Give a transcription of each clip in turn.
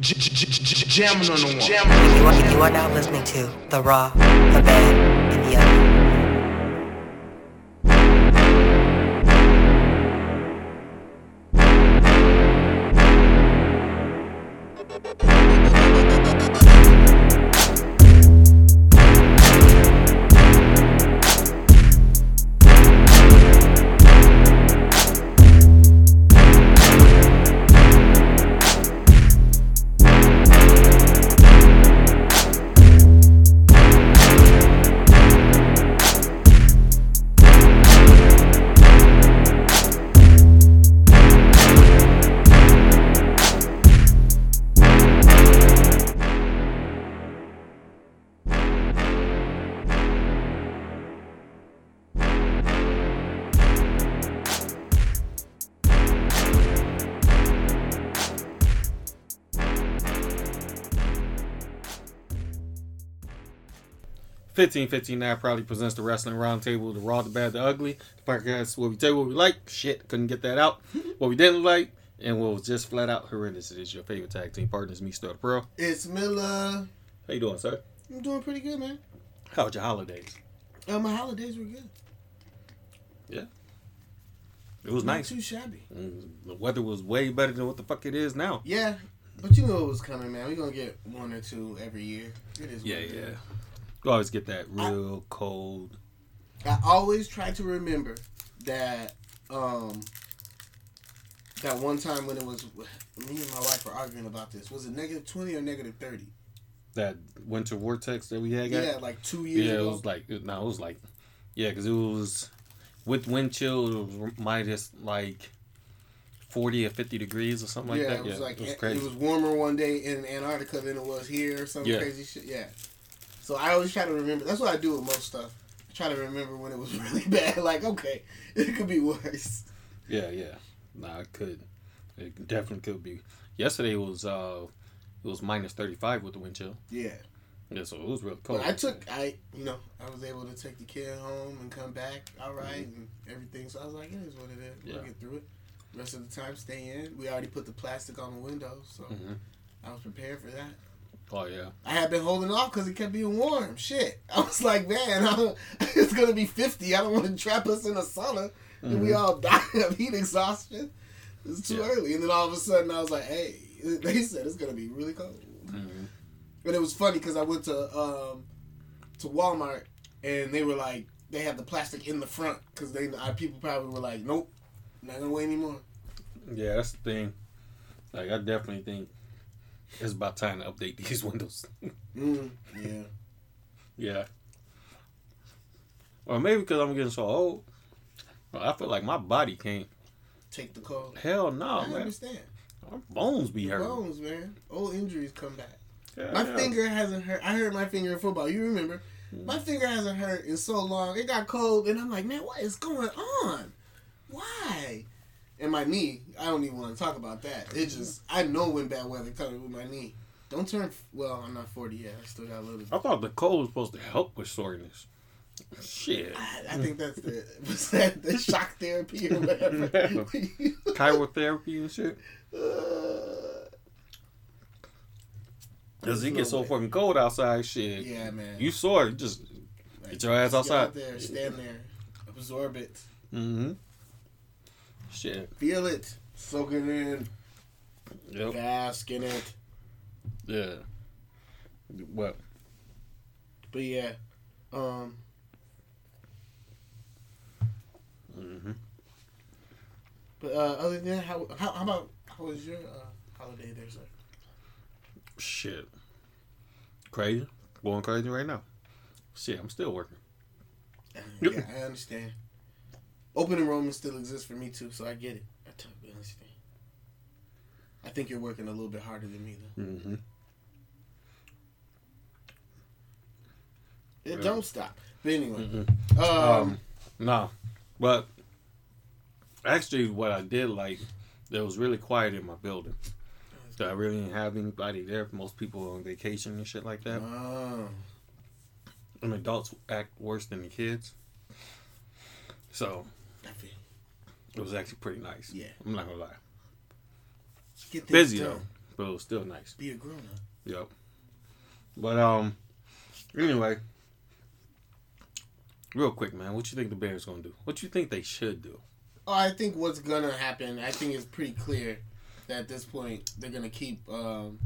Jamming on the one. You are, now listening to The Raw, The Bad, and The Ugly. Fifteen fifteen now proudly presents the Wrestling Roundtable, the Raw, the Bad, the Ugly. The podcast where we tell you what we like. Shit, couldn't get that out. what we didn't like, and what was just flat out horrendous. It is your favorite tag team partners, me, Star Pro. ItzMilla. How you doing, sir? I'm doing pretty good, man. How was your holidays? Uh, my holidays were good. Yeah. It was Not nice. too shabby. Mm, The weather was way better than what the fuck it is now. Yeah, but you know it was coming, man. We're gonna get one or two every year. It is. Yeah, yeah. is. You always get that real cold. I always try to remember that um that one time when it was me and my wife were arguing about this. Was it negative twenty or negative thirty? That winter vortex that we had. got? Yeah, like two years Yeah, it was like no, it was like yeah, because it was with wind chill. It was minus like forty or fifty degrees or something like that. yeah, it was yeah, like it was it, was warmer one day in Antarctica than it was here, or some Yeah. crazy shit. Yeah. So I always try to remember. That's what I do with most stuff. I try to remember when it was really bad. Like, okay, it could be worse. yeah, yeah. Nah, it could. It definitely could be. Yesterday was uh, it was minus thirty five with the wind chill. Yeah. Yeah, so it was real cold. But I took I you know I was able to take the kid home and come back all right and everything. So I was like, it is what it is. We'll Mm-hmm. Get through it. Rest of the time, stay in. We already put the plastic on the windows, so Mhm. I was prepared for that. Oh yeah, I had been holding off because it kept being warm. Shit. I was like, man, I'm, it's going to be 50. I don't want to trap us in a sauna and we all die of heat exhaustion. It's too Mm-hmm. Yeah. early. And then all of a sudden, I was like, hey, they said it's going to be really cold. Mhm. And it was funny because I went to um, to Walmart and they were like, they had the plastic in the front because they I, people probably were like, nope, not to wait anymore. yeah. That's the thing. Like I definitely think it's about time to update these windows. Mm, yeah. Yeah. Or maybe because I'm getting so old. Well, I feel like my body can't. Take the cold. Hell no, I man. understand. My bones be hurting. Bones, man. Old injuries come back. Yeah, My yeah. finger hasn't hurt. I hurt my finger in football. You remember? My finger hasn't hurt in so long. It got cold, and I'm like, man, what is going on? Why? And my knee. I don't even want to talk about that. It just. I know when bad weather coming with my knee. Don't turn. Well, I'm not 40 yet. I still got a little. I thought the cold was supposed to help with soreness. Shit. I, I think that's the was that the shock therapy or whatever. Cryotherapy and shit. Uh, Because it gets so way. fucking cold outside, shit. yeah, man. You sore. Just get your ass Get outside. out there, stand there, absorb it, Mm-hmm. Shit. feel it, soak it in, Yep. bask in it. Yeah. What? But yeah, um, Mm-hmm. but uh, other than that, how, how how about how was your uh, holiday there, sir? Shit. Crazy. Going crazy right now. Shit, I'm still working. Yeah, I understand. Open enrollment still exists for me too, so I get it. I totally understand. I think you're working a little bit harder than me though. Mm-hmm. It Yeah. don't stop. But anyway, Mm-hmm. um, Um, no, but actually, what I did like, it was really quiet in my building. So I really didn't have anybody there. Most people on vacation and shit like that. oh, And adults act worse than the kids. So I feel it was actually pretty nice. Yeah. I'm not gonna lie. get this Busy done. though. but it was still nice. Be a grown up. Yep. But um, anyway, real quick, man, what you think the Bears gonna do? What you think they should do? Oh, I think what's gonna happen. I think it's pretty clear that at this point they're gonna keep um,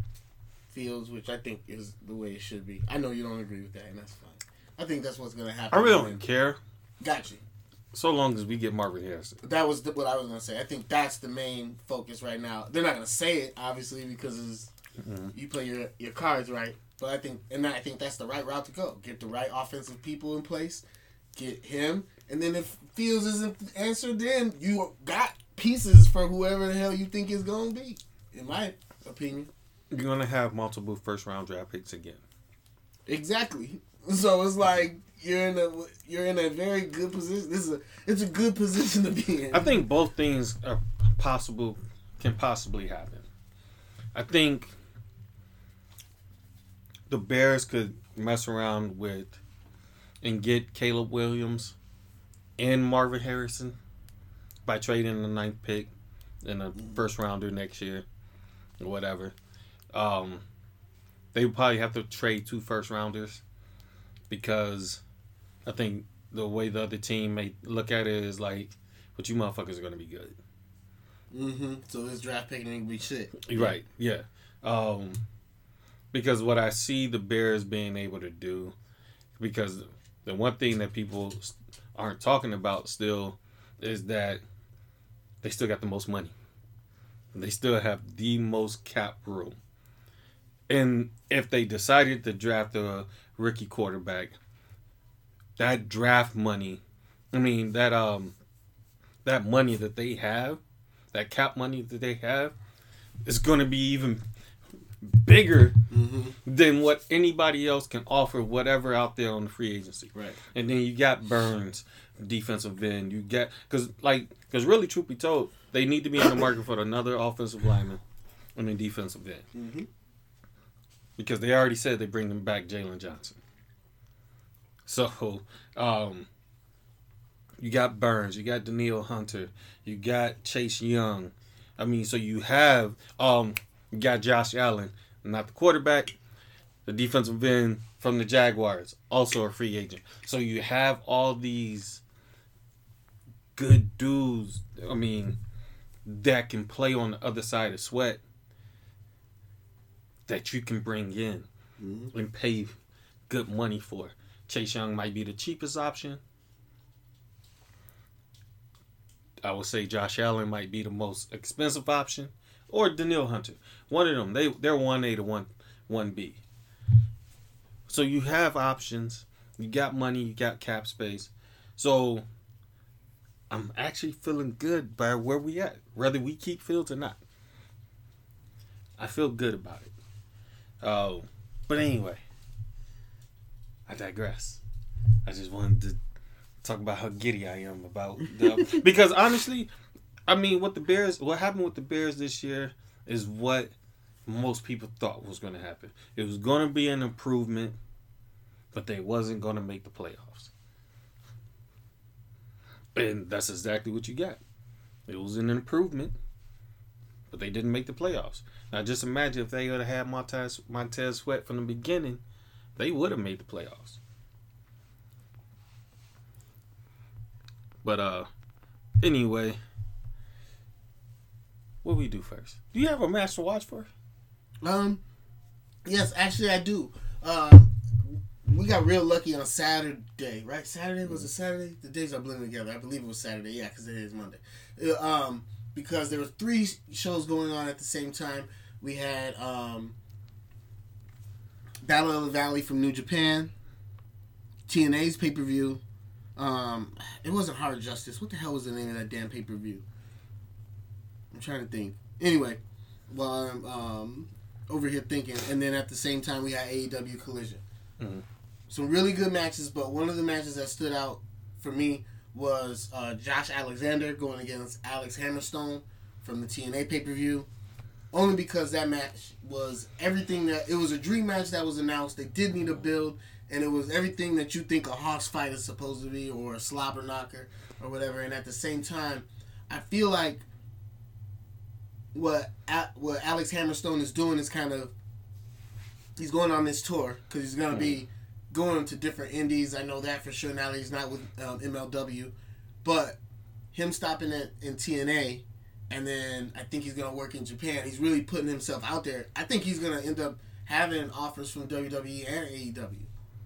Fields, which I think is the way it should be. I know you don't agree with that, and that's fine. I think that's what's gonna happen. I really don't care, Got you. So long as we get Marvin Harrison. That was the, what I was gonna say. I think that's the main focus right now. They're not gonna say it, obviously, because it's, Mhm. you play your your cards right. But I think, and I think that's the right route to go. Get the right offensive people in place, get him, and then if Fields isn't answered, then you got pieces for whoever the hell you think is gonna be. In my opinion, You're gonna have multiple first round draft picks again. exactly. So it's like you're in a you're in a very good position. This is a it's a good position to be in. I think both things are possible, can possibly happen. I think the Bears could mess around with and get Caleb Williams and Marvin Harrison by trading the ninth pick and a first rounder next year or whatever. Um, they would probably have to trade two first rounders because I think the way the other team may look at it is like, but you motherfuckers are gonna be good. hmm So this draft pick ain't gonna be shit. Right. Yeah. Um, because what I see the Bears being able to do, because the one thing that people aren't talking about still is that they still got the most money. They still have the most cap room. And if they decided to draft a rookie quarterback, that draft money, I mean that um that money that they have, that cap money that they have, is going to be even bigger Mm-hmm. than what anybody else can offer, whatever out there on the free agency. Right. And then you got Burns, defensive end. You get because like because really, truth be told, they need to be in the market for another offensive lineman and a defensive end Mm-hmm. Because they already said they bring them back Jaylon Johnson. So, um, you got Burns, you got Danielle Hunter, you got Chase Young. I mean, so you have um, you got Josh Allen, not the quarterback, the defensive end from the Jaguars, also a free agent. So you have all these good dudes. I mean, that can play on the other side of Sweat that you can bring in Mhm. and pay good money for. Chase Young might be the cheapest option. I would say Josh Allen might be the most expensive option, or Danielle Hunter. One of them. They they're one A to one one B. So you have options. You got money. You got cap space. So I'm actually feeling good by where we at, whether we keep Fields or not. I feel good about it. Oh, but anyway, I digress. I just wanted to talk about how giddy I am about the because honestly, I mean, what the Bears, what happened with the Bears this year is what most people thought was going to happen. It was going to be an improvement, but they wasn't going to make the playoffs, and that's exactly what you got. It was an improvement, but they didn't make the playoffs. Now, just imagine if they would have had Montez, Montez Sweat from the beginning, they would have made the playoffs. But uh, anyway, what we do first? Do you have a match to watch for? Um, yes, actually I do. Um, we got real lucky on Saturday, right? Saturday was it Saturday? The days are blending together. I believe it was Saturday. Yeah, because it is Monday. Uh, um, because there were three shows going on at the same time. We had um, Battle of the Valley from New Japan, TNA's pay per view. Um, it wasn't Hard Justice. What the hell was the name of that damn pay per view? I'm trying to think. Anyway, while I'm um, over here thinking, and then at the same time we had AEW Collision. Mhm. Some really good matches, but one of the matches that stood out for me was uh, Josh Alexander going against Alex Hammerstone from the TNA pay per view. Only because that match was everything that it was a dream match that was announced. They did need a build, and it was everything that you think a hoss fight is supposed to be, or a slobber knocker, or whatever. And at the same time, I feel like what what Alex Hammerstone is doing is kind of he's going on this tour because he's gonna be going to different indies. I know that for sure now that he's not with um, MLW, but him stopping at in TNA, and then I think he's gonna work in Japan. He's really putting himself out there. I think he's gonna end up having offers from WWE and AEW.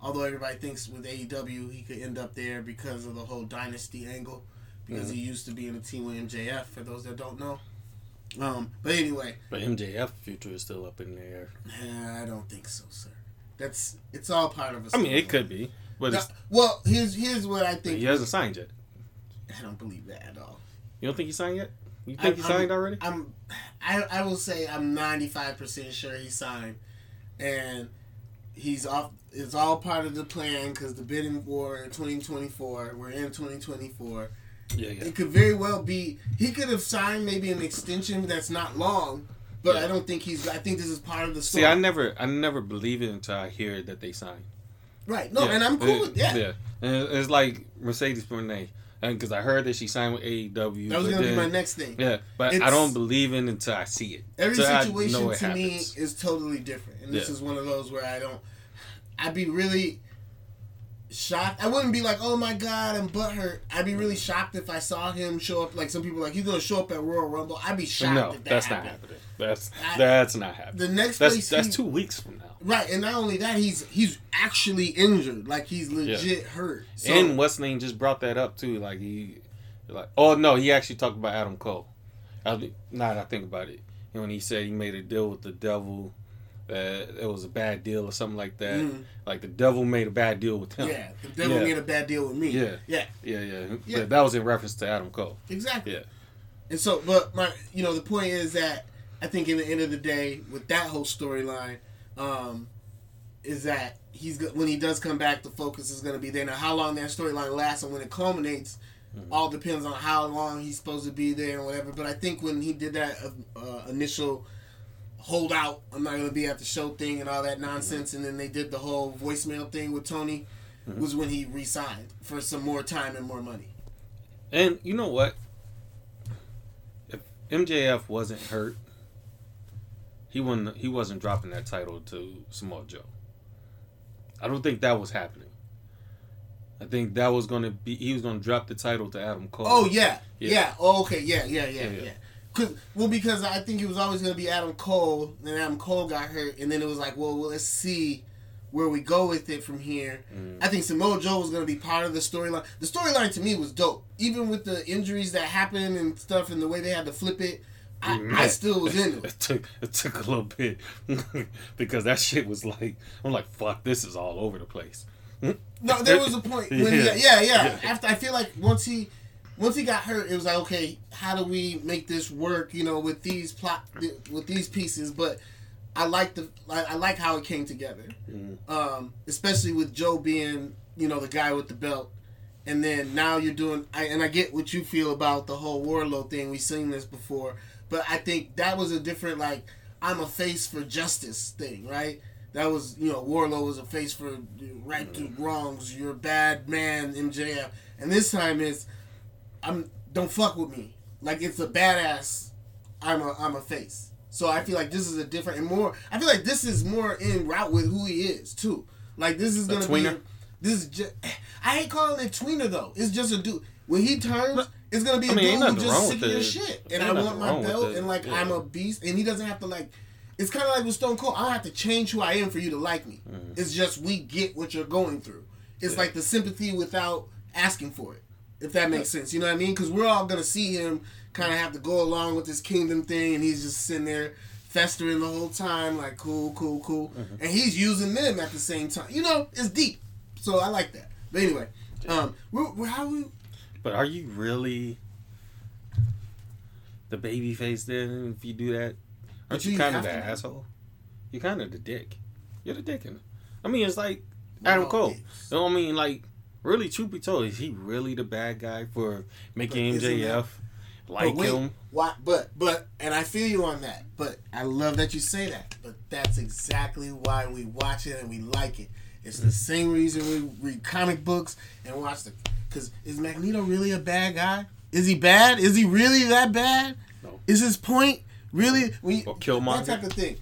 Although everybody thinks with AEW he could end up there because of the whole dynasty angle, because he used to be in a team with MJF. For those that don't know, um, but anyway, But MJF future is still up in the air. Nah, I don't think so, sir. That's it's all part of a. I mean, it could be, but No, it's, well, here's here's what I think. he hasn't signed yet. I don't believe that at all. You don't think he signed yet? You I- think he I'm- signed already? I'm, I I will say I'm 95 percent sure he signed, and he's off. It's all part of the plan because the bidding war in 2024. We're in 2024. Yeah, yeah. It could very well be he could have signed maybe an extension that's not long, but Yeah. I don't think he's. I think this is part of the story. See, I never, I never believe it until I hear that they signed. right? No, Yeah. and I'm cool Uh, with yeah. Yeah, and it's like Mercedes Renee, and because I heard that she signed with AEW. That was gonna be my next thing. Yeah, but I don't believe it until I see it. Every situation it to me is totally different, and this Yeah. is one of those where I don't. I'd be really shocked. I wouldn't be like, "Oh my god, I'm butthurt." I'd be really shocked if I saw him show up. Like some people, are like he's gonna show up at Royal Rumble. I'd be shocked. no, if that that's not happening. That's I- that's not happening. The next That's place that's he- two weeks from now. Right, and not only that, he's he's actually injured. Like he's legit hurt. So, and what's just brought that up too. Like he, like oh no, he actually talked about Adam Cole. I, now that I think about it, and when he said he made a deal with the devil, that it was a bad deal or something like that. Mhm. Like the devil made a bad deal with him. yeah, the devil Yeah. made a bad deal with me. Yeah. yeah, yeah, yeah. Yeah. But that was in reference to Adam Cole. exactly. Yeah. And so, but my, you know, the point is that I think in the end of the day, with that whole storyline, um, is that he's when he does come back, the focus is going to be there. Now, how long that storyline lasts and when it culminates, all depends on how long he's supposed to be there and whatever. But I think when he did that uh, uh, initial holdout, I'm not going to be at the show thing and all that nonsense, and then they did the whole voicemail thing with Tony, was when he resigned for some more time and more money. And you know what? If MJF wasn't hurt, he wouldn't. He wasn't dropping that title to Samoa Joe. I don't think that was happening. I think that was gonna be. He was gonna drop the title to Adam Cole. Oh yeah, Yeah. yeah. Oh, okay, yeah, yeah, yeah, Yeah, yeah. Cause, well, because I think it was always going to be Adam Cole, then Adam Cole got hurt, and then it was like, well, well let's see where we go with it from here. Mm. I think Samoa Joe was going to be part of the storyline. The storyline to me was dope, even with the injuries that happened and stuff, and the way they had to flip it. I, I still was in it. it took it took a little bit because that shit was like I'm like fuck this is all over the place. No, there was a point when Yeah. yeah, yeah, yeah. Yeah. After I feel like once he once he got hurt, it was like okay, how do we make this work? You know, with these plot with these pieces. But I like the I, I like how it came together, Mhm. um, especially with Joe being you know the guy with the belt. And then now you're doing, I, and I get what you feel about the whole Warlow thing. We've seen this before, but I think that was a different, like, I'm a face for justice thing, right? That was, you know, Warlow was a face for right to mm. wrongs. You're a bad man, MJF. And this time is I'm don't fuck with me. Like it's a badass. I'm a I'm a face. So I feel like this is a different and more. I feel like this is more in route with who he is too. Like this is gonna tweener? be. This is just. I ain't calling it tweener though. It's just a dude. When he turns, it's gonna be a I mean, dude who nothing just sick of your it. shit, and I want my belt, and like Yeah. I'm a beast, and he doesn't have to like. It's kind of like with Stone Cold. I don't have to change who I am for you to like me. It's just we get what you're going through. It's Yeah. like the sympathy without asking for it, if that makes sense. You know what I mean? Because we're all gonna see him kind of have to go along with this kingdom thing, and he's just sitting there festering the whole time, like cool, cool, cool, and he's using them at the same time. You know, it's deep. So I like that. But anyway, um, we're, we're how we But are you really the baby face then if you do that? Aren't you, you kind of the asshole? You're kind of the dick. You're the dick in it. I mean, it's like Adam all Cole. You know what I mean? Like, really, truth be told, is he really the bad guy for making But MJF like but wait, him? Why? But but and I feel you on that. But I love that you say that. But that's exactly why we watch it and we like it. It's the mm. same reason we read comic books and watch the. Because is Magneto really a bad guy? Is he bad? Is he really that bad? No. Is his point Really, we Or Killmonger. that type of thing.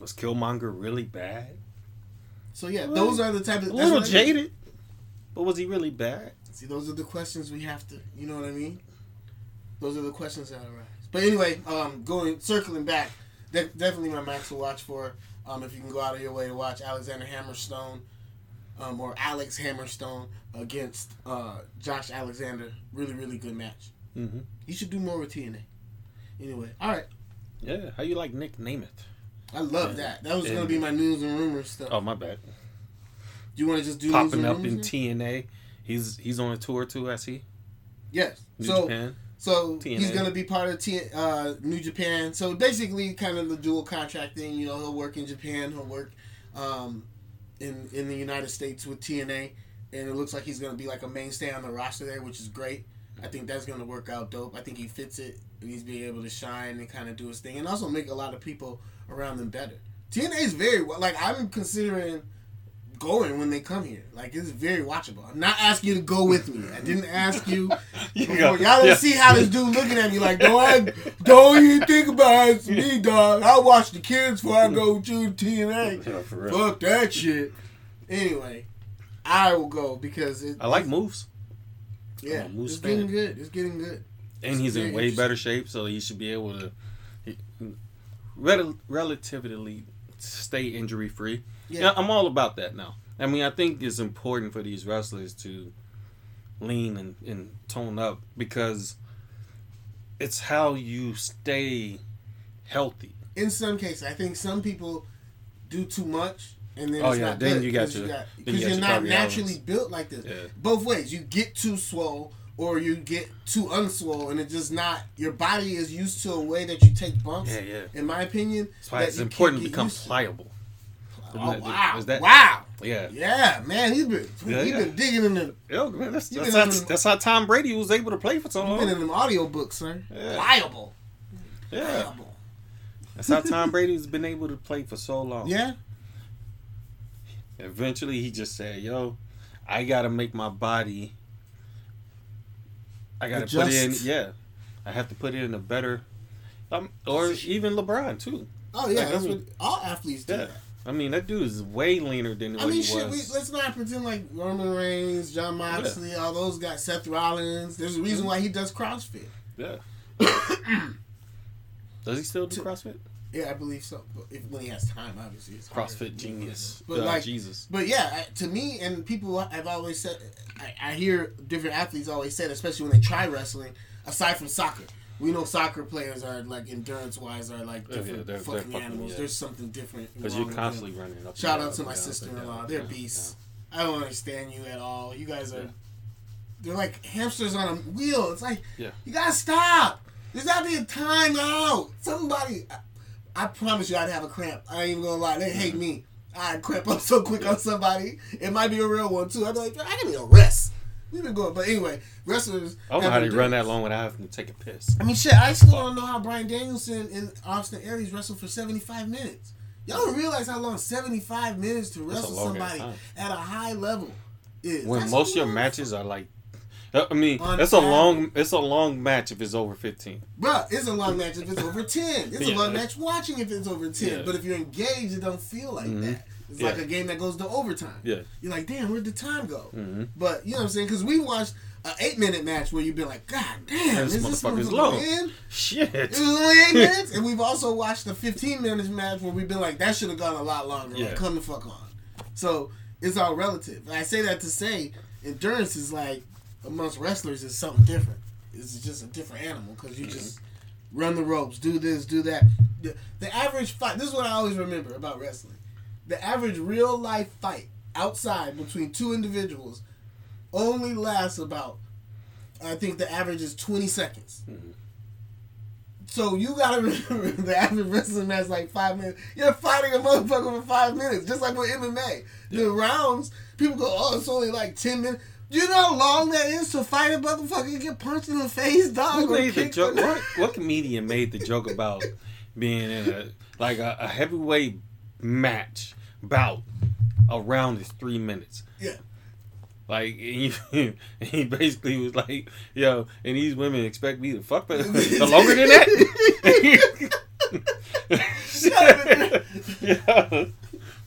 Was Killmonger really bad? So yeah, those are the type of A little what I mean. jaded, but was he really bad? See, those are the questions we have to. You know what I mean? Those are the questions that arise. But anyway, um, going circling back, de- definitely my max to watch for. Um, if you can go out of your way to watch Alexander Hammerstone, um, or Alex Hammerstone against uh, Josh Alexander, really really good match. Mm-hmm. You should do more with TNA. Anyway, all right. Yeah. How you like Nic Nemeth? I love Yeah. that. That was And- gonna be my news and rumors stuff. Oh my bad. Do you want to just do news Popping and up in here? TNA. He's he's on a tour too, as he Yes. New so Japan. So he's gonna be part of T- uh, New Japan. So basically, kind of the dual contract thing. You know, he'll work in Japan. He'll work um, in in the United States with TNA, and it looks like he's gonna be like a mainstay on the roster there, which is great. I think that's gonna work out dope. I think he fits it. and He's being able to shine and kind of do his thing, and also make a lot of people around him better. TNA is very like I'm considering going when they come here. Like it's very watchable. I'm not asking you to go with me. I didn't ask you. you go, Y'all don't yeah. see how this dude looking at me like, don't I, don't even think about it. It's me, dog. I watch the kids before I go to TNA. Yeah, for real. Fuck that shit. Anyway, I will go because it, I like moves, yeah, Moose it's getting good. It's getting good. and It's he's in way better shape, so he should be able to he, rel- relatively stay injury free. Yeah. Yeah. I'm all about that now. I mean, I think it's important for these wrestlers to lean and, and tone up because it's how you stay healthy. In some cases, I think some people do too much. And then Oh, it's yeah, not then good you got your- you you because you're your not naturally built like this. Yeah. Both ways, you get too swole or you get too unswole, and it's just not. Your body is used to a way that you take bumps. Yeah, yeah. In my opinion, That's why that it's you important to become pliable. Oh, Is wow! that- wow! Yeah. Yeah, man, he's been Yeah, he's yeah. been digging in the Yo, man, that's, that's, how, in- that's how Tom Brady was able to play for so he's been long. in them audio books, sir. Yeah. Pliable, Yeah. pliable. That's how Tom Brady's been able to play for so long. Yeah, Eventually, he just said, "Yo, I gotta make my body. I gotta put in. Yeah, I have to put in a better. Um, or even LeBron too. oh yeah, Like, that's what all athletes do. Yeah, that. I mean that dude is way leaner than I mean, shit. We, let's not pretend like Roman Reigns, Jon Moxley, all those guys, Seth Rollins. There's a reason why he does CrossFit. yeah. Does he still do CrossFit? Yeah, I believe so. But if, when he has time, obviously, it's. CrossFit genius. But Uh, like, Jesus. But yeah, to me, and people have always said, I, I hear different athletes always said, especially when they try wrestling, aside from soccer. We know soccer players are like endurance wise are like Oh, yeah, different they're- they're fucking fucking- animals. yeah. There's something different. Because you're constantly running up. Shout out to my up and sister-in-law. They're beasts. I don't understand you at all. You guys are Yeah. they're like hamsters on a wheel. It's like Yeah. you gotta stop. There's gotta be a time out. Somebody I, I promise you I'd have a cramp. I ain't even gonna lie. They hate me. I'd cramp up so quick on somebody. It might be a real one too. I'd be like, I need a rest. We've been going, but anyway, wrestlers. I don't know how they run that long without having to take a piss. I mean, shit. I still don't know how Bryan Danielson and Austin Aries wrestled for 75 minutes. Y'all don't realize how long 75 minutes to wrestle somebody at a high level is. When That's most of your matches are like, I mean, On it's a long, it's a long match if it's over fifteen. Bruh, it's a long match if it's over 10. It's a long match watching if it's over 10. Yeah. But if you're engaged, it don't feel like Mhm. that. It's Yeah. like a game that goes to overtime. Yeah. You're like, damn, where'd the time go? Mhm. But, you know what I'm saying? Because we watched an eight minute match where you've been like, God damn, This is this motherfucker's motherfucker long. in? Shit. It was only eight minutes. And we've also watched a 15 minutes match where we've been like, that should have gone a lot longer. Like, come the fuck on. So it's all relative. And I say that to say endurance is like, amongst wrestlers, is something different. It's just a different animal because you just run the ropes, do this, do that. The, the average fight, this is what I always remember about wrestling. The average real life fight outside between two individuals only lasts about, I think the average is 20 seconds. Mhm. So you gotta remember the average wrestling match like five minutes. You're fighting a motherfucker for five minutes, just like with MMA. The rounds, people go, oh, it's only like ten minutes. You know how long that is to fight a motherfucker and get punched in the face, dog? Who made the joke? What, what comedian made the joke about being in a like a, a heavyweight match bout? around round is three minutes. Yeah. Like and he, and he basically was like, "Yo," and these women expect me to fuck for for longer than that. yeah.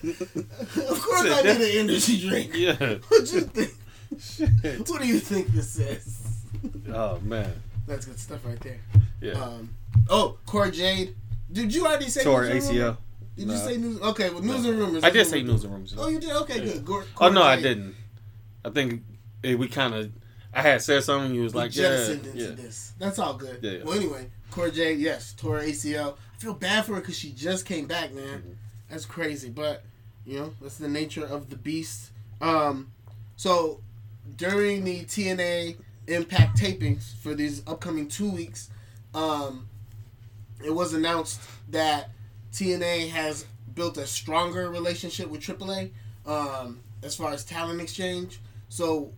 Of course, I need an energy drink. yeah. What you think? What do you think this is? Oh man. That's good stuff right there. Yeah. Um, oh, Cora Jade. Did you already say Tore news and rumors? ACL. Did No. you say news? Okay, well, news and rumors. I did say news and rumors. Oh, you did? Okay, Yeah. good. Gore, Oh Core no, I didn't. I think eh, we kind of. I had said something. You was we like, yeah, into yeah. this. That's all good. Yeah, yeah. Well, anyway, Cora Jade, yes, tore ACL. I feel bad for her because she just came back, man. Mhm. That's crazy, but you know that's the nature of the beast. Um, so during the TNA Impact tapings for these upcoming two weeks, um, it was announced that TNA has built a stronger relationship with AAA um, as far as talent exchange. So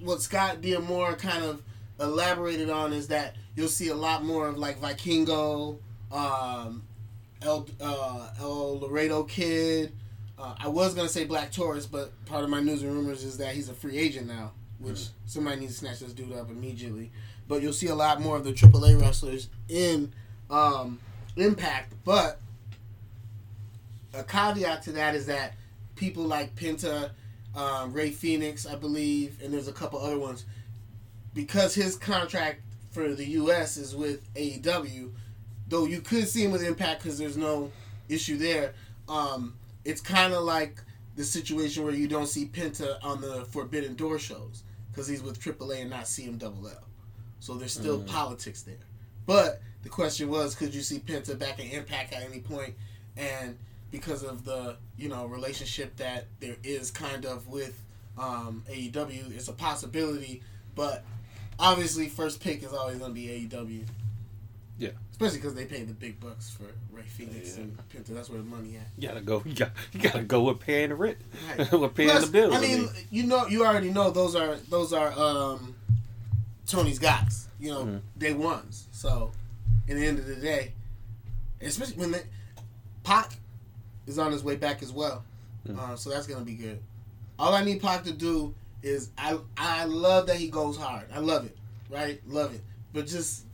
what Scott D'Amore kind of elaborated on is that you'll see a lot more of like Vikingo, um, El uh, El Laredo Kid. Uh, I was gonna say Black Taurus, but part of my news and rumors is that he's a free agent now, which somebody needs to snatch this dude up immediately. But you'll see a lot more of the AAA wrestlers in um, Impact. But a caveat to that is that people like Penta, um, Rey Fenix, I believe, and there's a couple other ones, because his contract for the U.S. is with AEW, though you could see him with Impact because there's no issue there. Um, it's kind of like the situation where you don't see Penta on the Forbidden Door shows because he's with AAA and not CMLL. So there's still Mm. politics there. But the question was, could you see Penta back in Impact at any point? And because of the you know relationship that there is kind of with um, AEW, it's a possibility. But obviously, first pick is always going to be AEW. Yeah. Especially because they pay the big bucks for Rey Fenix Yeah. and Penta. That's where the money at. You gotta go. You got. You gotta go with paying the rent. Right. with paying Plus, the bills. I mean, you know, you already know those are those are um, Tony's guys. You know, Mhm. day ones. So, in the end of the day, especially when they, Pac is on his way back as well, Mhm. uh, so that's gonna be good. All I need Pac to do is I I love that he goes hard. I love it, right? Love it, but just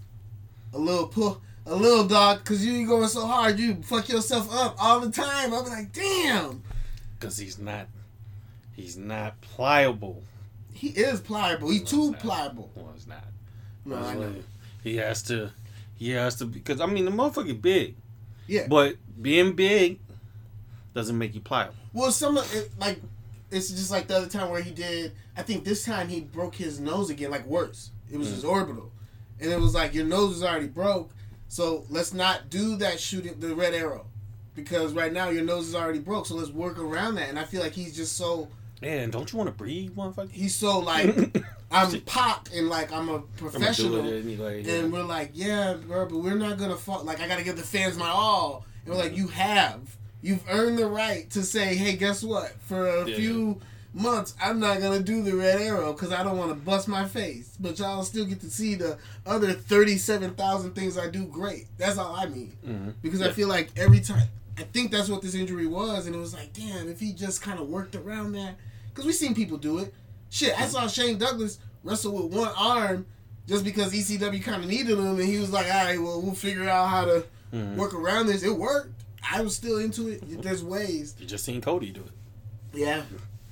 a little pull. A little dog, cause you going so hard, you fuck yourself up all the time. I'm like, damn. because he's not. He's not pliable. He is pliable. He's No, too pliable. Well, it's not. No, I know. He has to. He it's to because I mean the motherfucker big. Yeah. But being big doesn't make you pliable. Well, some of it, like it's just like the other time where he did. I think this time he broke his nose again, like worse. It was Mm. his orbital, and it was like your nose is already broke. So let's not do that shooting the red arrow, because right now your nose is already broke. So let's work around that. And I feel like he's just so Man, don't you want to breathe, motherfucker? he's so like I'm pop and like I'm a I'm professional. anyway. yeah. And we're like, yeah, bro, but we're not gonna fall. Like, I gotta give the fans my all. And we're like, you have, you've earned the right to say, hey, guess what? For a Yeah. few months, I'm not gonna do the red arrow because I don't want to bust my face. But y'all still get to see the other thirty-seven thousand things I do great. That's all I mean. Mhm. Because I feel like every time, I think that's what this injury was, and it was like, damn, if he just kind of worked around that, because we seen people do it. Shit, I saw Shane Douglas wrestle with one arm just because ECW kind of needed him, and he was like, all right, well, we'll figure out how to Mhm. work around this. It worked. I was still into it. There's ways. You just seen Cody do it. Yeah,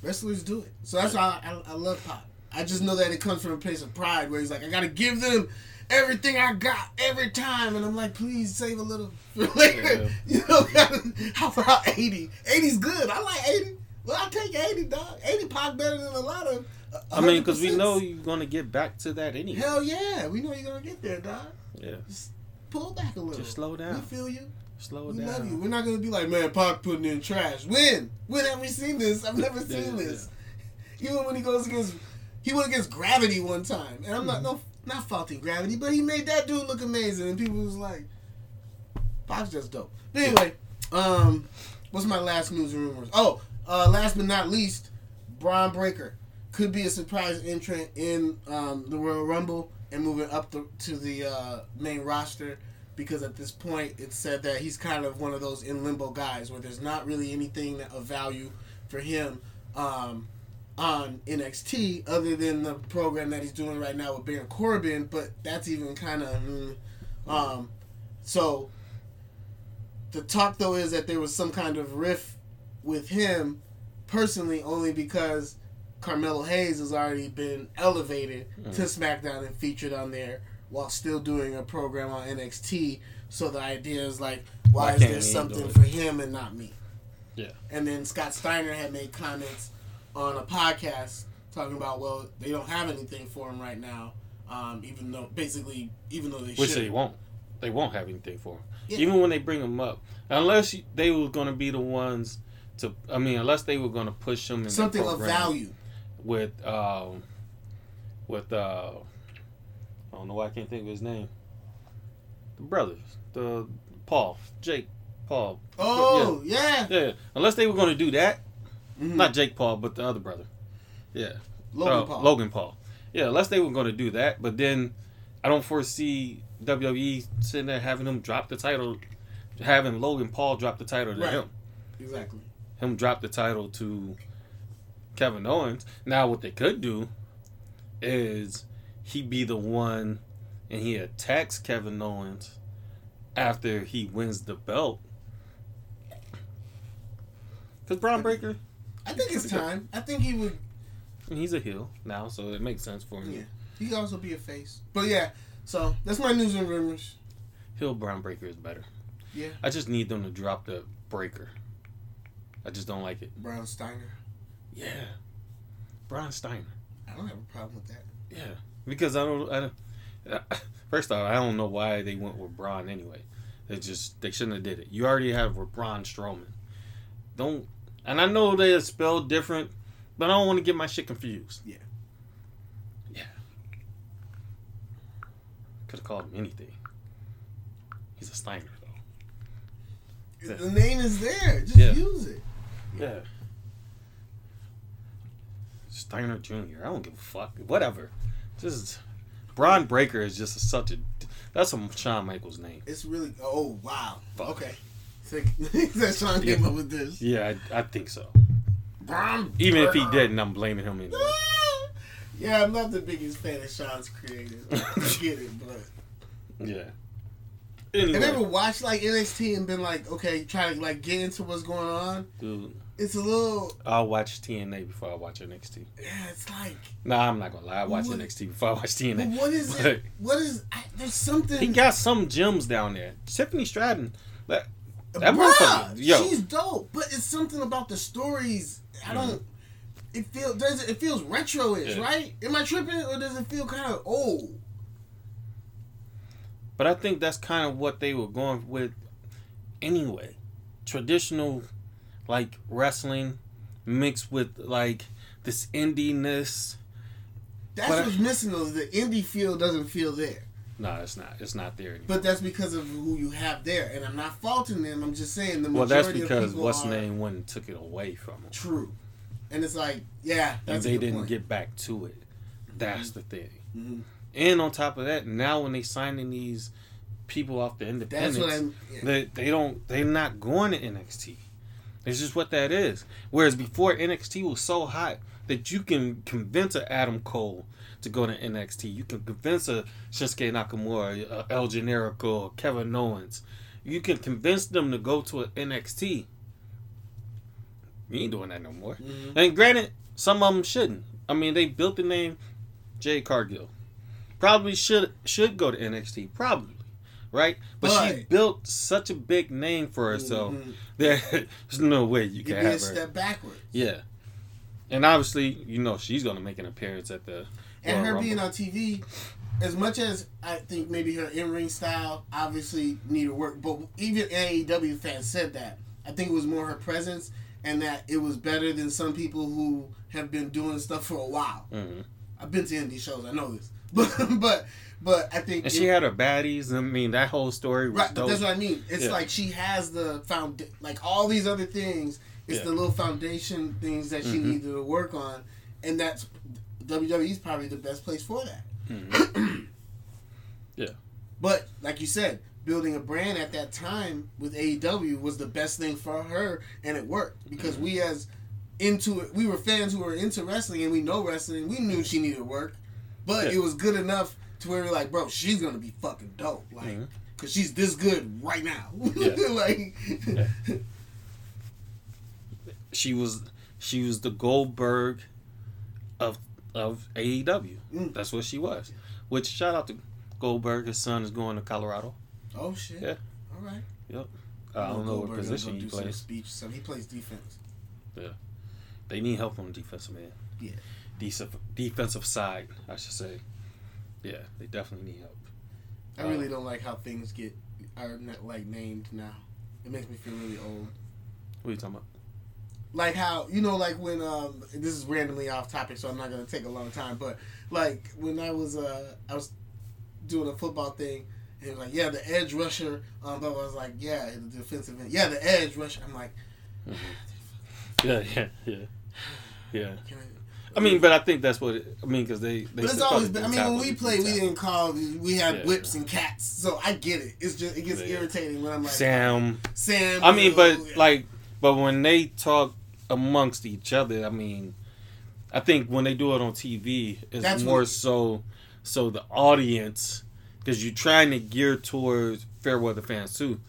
wrestlers do it. So that's why I, I, I love Pop. I just know that it comes from a place of pride where he's like, I gotta give them everything I got every time, and I'm like, please save a little for later. You know, how about 80? 80's good. I like 80. Well, I take 80, dog. 80 Pac better than a lot of. uh, I mean, because we know you're gonna get back to that anyway. Hell yeah, we know you're gonna get there, dog. Yeah. Just Pull back a little. Just slow down. We feel you. Slow We down. love you. We're not gonna be like, man, Pac putting in trash. When? When have we seen this? I've never seen yeah, this. Even when he goes against, he went against Gravity one time, and I'm not no not faulting Gravity, but he made that dude look amazing, and people was like, Pac's just dope. But anyway, um, what's my last news and rumors? Oh, uh, last but not least, Bron Breakker could be a surprise entrant in um, the Royal Rumble and moving up the, to the uh, main roster because at this point it's said that he's kind of one of those in limbo guys where there's not really anything of value for him. Um, on NXT other than the program that he's doing right now with Baron Corbin, but that's even kind of mm, um so the talk though is that there was some kind of riff with him personally only because Carmelo Hayes has already been elevated to SmackDown and featured on there while still doing a program on NXT. So the idea is like, why, Why is there something for him and not me? Yeah. And then Scott Steiner had made comments on a podcast talking about, well, they don't have anything for him right now, um, even though basically, even though they Which should. they won't. They won't have anything for him. Yeah. Even when they bring him up, unless they were going to be the ones to. I mean, unless they were going to push him in Something of value. with um, with uh, I don't know why I can't think of his name. The brothers, the Paul, Jake, Paul. Oh yeah, Yeah, unless they were going to do that, Mhm. not Jake Paul, but the other brother. Yeah, Logan Uh, Paul. Logan Paul. Yeah, unless they were going to do that, but then I don't foresee WWE sitting there having him drop the title, having Logan Paul drop the title to Right. him, Exactly. Him drop the title to Kevin Owens. Now, what they could do is he be the one and he attacks Kevin Owens after he wins the belt. Because Bron Breakker, I think it's time. I think he would. he's a heel now, so it makes sense for him. Yeah, he could also be a face. But yeah, so that's my news and rumors. Heel Bron Breakker is better. Yeah. I just need them to drop the breaker. I just don't like it. Bron Steiner. Yeah. Bron Steiner. I don't have a problem with that. Yeah. Because I don't. I don't first off, I don't know why they went with Braun anyway. They just they shouldn't have did it. You already have with Braun Strowman. Don't. And I know they're spelled different, but I don't want to get my shit confused. Yeah. Yeah. Could have called him anything. He's a Steiner though. The name is there. Just Yeah. use it. Yeah. Steiner Jr. I don't give a fuck. Whatever. Just Bron Breakker is just such a. That's a Shawn Michaels name. It's really. Oh wow. Fuck. Okay. Think that Shawn came up with this. Yeah, I, I think so. Brown Even if he didn't, I'm blaming him anyway. Yeah, I'm not the biggest fan of Shawn's creative. I get it, but Yeah. have you ever watched like NXT and been like, okay, try to like get into what's going on? dude, It's a little, I'll watch TNA before I watch NXT. yeah, it's like, Nah, I'm not gonna lie. I watch What- NXT before I watch TNA. what is But it? What is? I, there's something. He got some gems down there. Tiffany Stratton. That, that Bruh, motherfucker. Yo. she's dope, but it's something about the stories. I don't. Mm-hmm. It feels does it, it feels retro-ish, Yeah. right? Am I tripping, or does it feel kind of old? But I think that's kind of what they were going with anyway. Traditional, like wrestling mixed with like this indiness. That's But I- what's missing though. The indie feel doesn't feel there, No, it's not. It's not there anymore. but that's because of who you have there. And I'm not faulting them. I'm just saying the well, majority well, that's because people what's are name went and took it away from them, true. And it's like, yeah, and they didn't point. get back to it. That's the thing. Mhm. And on top of that, now when they signing these people off the independents, Yeah. they they don't they're not going to NXT. It's just what that is. Whereas before NXT was so hot that you can convince a Adam Cole to go to NXT. You can convince a Shinsuke Nakamura, a El Generico, Kevin Owens. You can convince them to go to an NXT. You ain't doing that no more. Mhm. And granted, some of them shouldn't. I mean, they built the name Jade Cargill. Probably should should go to NXT. Probably, right? But, she built such a big name for herself Mhm. that there's no way you can have her. step backwards. Yeah, and obviously, you know, she's gonna make an appearance at the And Royal her Rumble. being on TV, as much as I think maybe her in ring style obviously needed work, but even AEW fans said that. I think it was more her presence and that it was better than some people who have been doing stuff for a while. Mhm. I've been to indie shows, I know this, but but but I think And she had her baddies. I mean, that whole story right. But dope. that's what I mean. It's Yeah. like she has the found like all these other things. It's Yeah. the little foundation things that she Mhm. needed to work on, and that's WWE's probably the best place for that. Mhm. Yeah. But like you said, building a brand at that time with AEW was the best thing for her, and it worked because Mm-hmm. we as into it. We were fans who were into wrestling and we know wrestling. We knew she needed work, but Yeah. it was good enough to where we're like, bro, she's gonna be fucking dope, like, Mhm. cause she's this good right now. Yeah. like, Yeah. she was she was the Goldberg of of AEW. Mm. That's what she was. Which shout out to Goldberg. His son is going to Colorado. oh shit. Yeah. All right. Yep. I don't know what position gonna he do some plays. Speech, so he plays defense. Yeah. They need help on the defensive end. Yeah. Decent defensive side, I should say. Yeah, they definitely need help. I Uh, really don't like how things get are not, like named now. It makes me feel really old. What are you talking about? Like how you know, like when um, this is randomly off topic, so I'm not gonna take a long time. But like when I was uh, I was doing a football thing, and it was like, yeah, the edge rusher. Um, but I was like, yeah, the defensive end. Yeah, the edge rusher. I'm like, Yeah, yeah, yeah, yeah. can I? I mean, but I think that's what it, I mean because they. they But it's always been. I mean, when we D played, we didn't call. We had Yeah. whips and cats, so I get it. It's just it gets Yeah. irritating when I'm like Sam. Sam. I mean, but yeah. like, but when they talk amongst each other, I mean, I think when they do it on TV, it's That's more what- so so the audience because you're trying to gear towards fair weather fans too,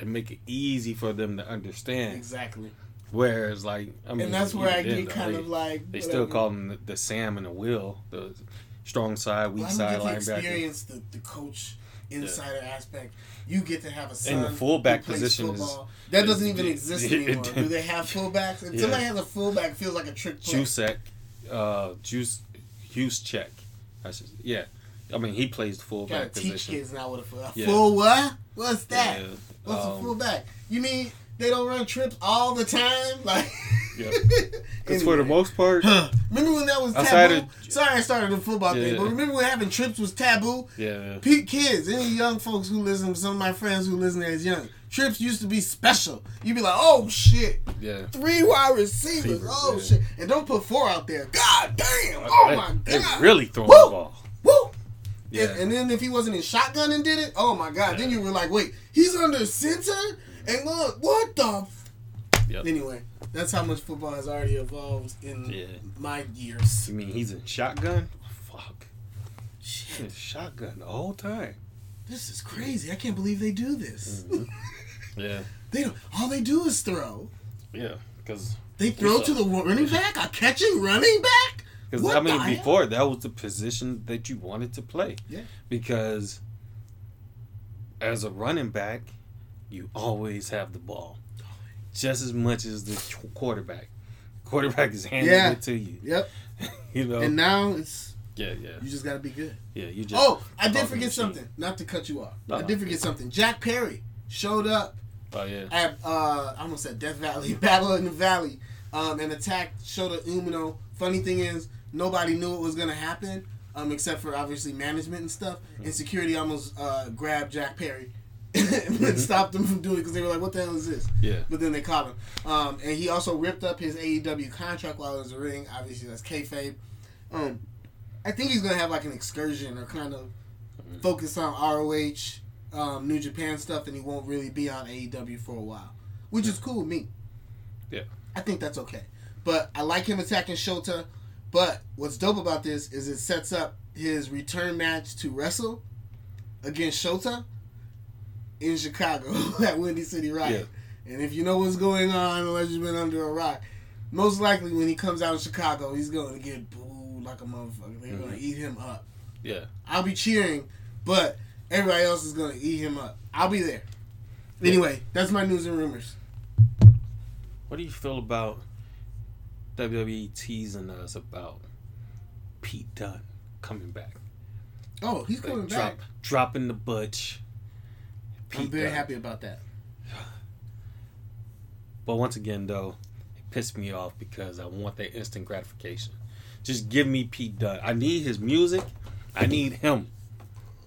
and make it easy for them to understand. exactly. Whereas, like, I mean, and that's where I get kind they, of like they still call them the, the Sam and the Will, the strong side, weak Well, side don't get to linebacker. experience the, the coach insider aspect. You get to have a son And the fullback position is- that doesn't even it- exist it- anymore. Do they have fullbacks? If Yeah. somebody has a fullback, it feels like a trick play. Jusek, uh, Juice, Juszczyk. I should, yeah. I mean, he plays the Gotta fullback teach position. kids now what a, full, a Yeah. full what? What's that? Yeah, What's a um, fullback? You mean they don't run trips all the time? Like, Yeah. Because for the most part, Huh. Remember when that was Outside taboo? of- Sorry, I started the football thing, Yeah. but remember when having trips was taboo? yeah, Pete kids, any young folks who listen, some of my friends who listen as young, trips used to be special. You'd be like, oh shit, yeah. three wide receivers, Receivers, oh yeah. shit, and don't put four out there. God damn, oh They- my they god, really throwing Woo! the ball. woo. Yeah, And, and then if he wasn't in shotgun and did it, oh my god, then you were like, wait, he's under center, and look, what the. F-? Yep. Anyway, that's how much football has already evolved in Yeah. my years. You mean he's in shotgun? Fuck. Shit, He's shotgun the whole time. this is crazy. I can't believe they do this. Mm-hmm. Yeah, They don't, all they do is throw. yeah. Because They throw to the running back, a catching running back. Because I mean, the hell? before that was the position that you wanted to play. Yeah. Because as a running back, you always have the ball, just as much as the quarterback. Quarterback is handing Yeah. it to you. Yep. You know. And now it's yeah, yeah, you just gotta be good. yeah. You just. Oh, I did forget something. Not to cut you off. No, I did forget something. Jack Perry showed up Oh yeah. at uh I almost said Death Valley, Battle in the Valley, um, and attacked Shota Umino. Funny thing is, nobody knew it was gonna happen, um, except for obviously management and stuff. And security almost uh, grabbed Jack Perry and stopped him from doing it because they were like, "What the hell is this?" Yeah. But then they caught him. Um, and he also ripped up his AEW contract while he was in the ring. Obviously, that's kayfabe. Um, I think he's gonna have like an excursion or kind of focus on ROH, um, New Japan stuff, and he won't really be on AEW for a while, which is cool with me. Yeah. I think that's okay. But I like him attacking Shota. But what's dope about this is it sets up his return match to wrestle against Shota in Chicago at Windy City Riot. And if you know what's going on, unless you've been under a rock, most likely when he comes out of Chicago, he's going to get booed like a motherfucker. They're going to mm-hmm. eat him up. Yeah. I'll be cheering, but everybody else is going to eat him up. I'll be there. Anyway, that's my news and rumors. What do you feel about WWE teasing us about Pete Dunne coming back? Oh, he's Like, coming drop, back. dropping the butch. I'm very Dunne. happy about that. But once again, though, it pissed me off because I want that instant gratification. Just give me Pete Dunne. I need his music. I need him.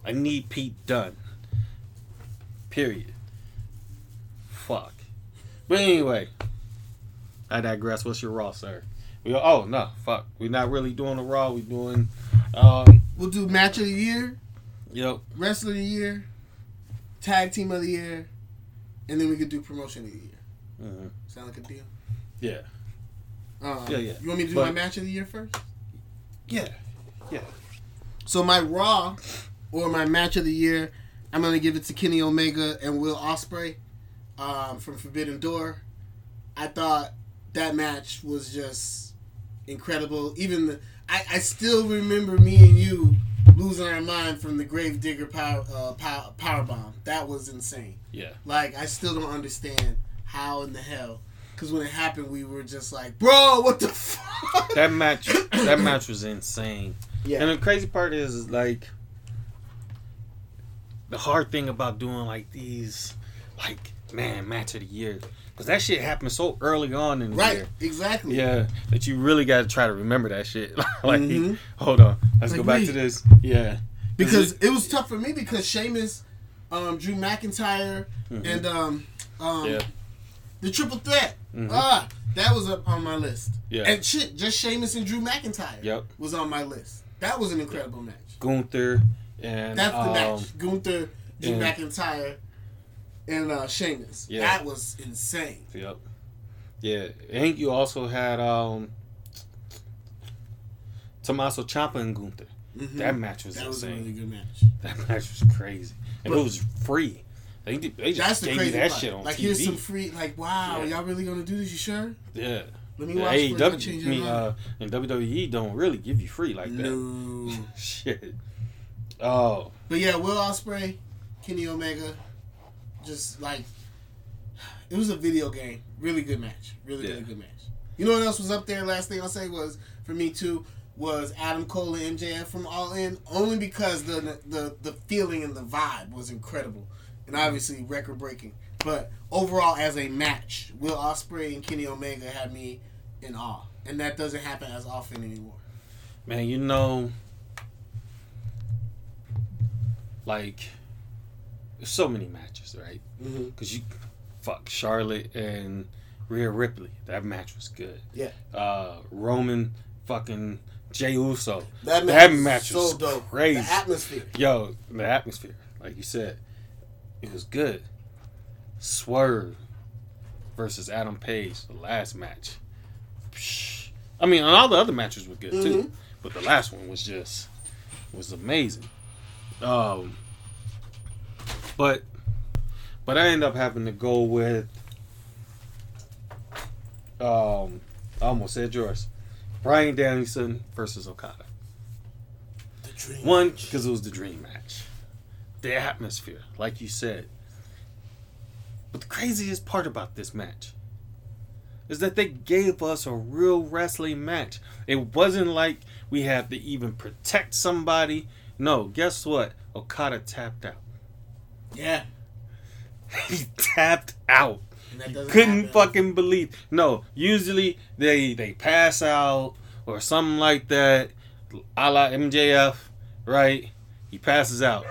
I need Pete Dunne. Period. Fuck. But anyway, I digress. What's your Raw, sir? We oh no, fuck. We're not really doing a Raw. We're doing, um, We'll do match of the year, yep, wrestler of the year, tag team of the year, and then we could do promotion of the year. mhm. Sound like a deal? yeah. Um, Yeah, yeah. You want me to do But- my match of the year first? Yeah. Yeah. So my Raw or my match of the year, I'm gonna give it to Kenny Omega and Will Ospreay um, from Forbidden Door. I thought that match was just incredible. Even the, I, I still remember me and you losing our mind from the Gravedigger power uh, power, power bomb. That was insane. Yeah. Like I still don't understand how in the hell. Because when it happened, we were just like, "Bro, what the fuck?" That match that match was insane. yeah, And the crazy part is, is like the hard thing about doing like these like man match of the year because that shit happened so early on in the right, year. exactly. Yeah, that you really got to try to remember that shit. like, Mhm. hold on, let's Like go back me. to this. Yeah, because it was tough for me because Sheamus, um, Drew McIntyre, Mhm. and um, um, Yeah. the triple threat. Mhm. Ah, that was up on my list. Yeah. and shit, just Sheamus and Drew McIntyre. Yep. was on my list. That was an incredible match. Gunther and That's the um, match. Gunther, Drew McIntyre, and uh, Sheamus. Yeah. That was insane. Yep. Yeah, I think you also had um Tommaso Ciampa and Gunther. Mhm. That match was That was a really good match. That match was crazy, and But- it was free. They, they That's just the gave crazy you that part. shit on like, TV. here's some free. Like, wow, Yeah. y'all really gonna do this? You sure? yeah. Let me Yeah, watch. hey, first, I'll W, change I mean, uh, and WWE don't really give you free like that. no. Shit. Oh, But yeah, Will Ospreay, Kenny Omega, just like it was a video game. Really good match. Really, Yeah. really good match. You know what else was up there? Last thing I'll say was for me too was Adam Cole and MJF from All In, only because the the the feeling and the vibe was incredible, and obviously record breaking. But overall, as a match, Will Ospreay and Kenny Omega had me in awe, and that doesn't happen as often anymore. man, you know, like, so many matches, right? Mm-hmm. Because you, fuck, Charlotte and Rhea Ripley. That match was good. Yeah. Uh, Roman fucking Jey Uso. That match, That was match so dope. crazy. The atmosphere. Yo, the atmosphere, like you said, it was good. Swerve versus Adam Page, the last match. I mean, all the other matches were good too, Mhm. but the last one was just was amazing. Um, but but I end up having to go with um, I almost said yours, Bryan Danielson versus Okada. The dream. One, because it was the dream match. The atmosphere, like you said. But the craziest part about this match is that they gave us a real wrestling match. It wasn't like we had to even protect somebody. No, guess what? Okada tapped out. Yeah. he tapped out. And that Couldn't happen. fucking believe. No, usually they they pass out or something like that, a la MJF, right? He passes out.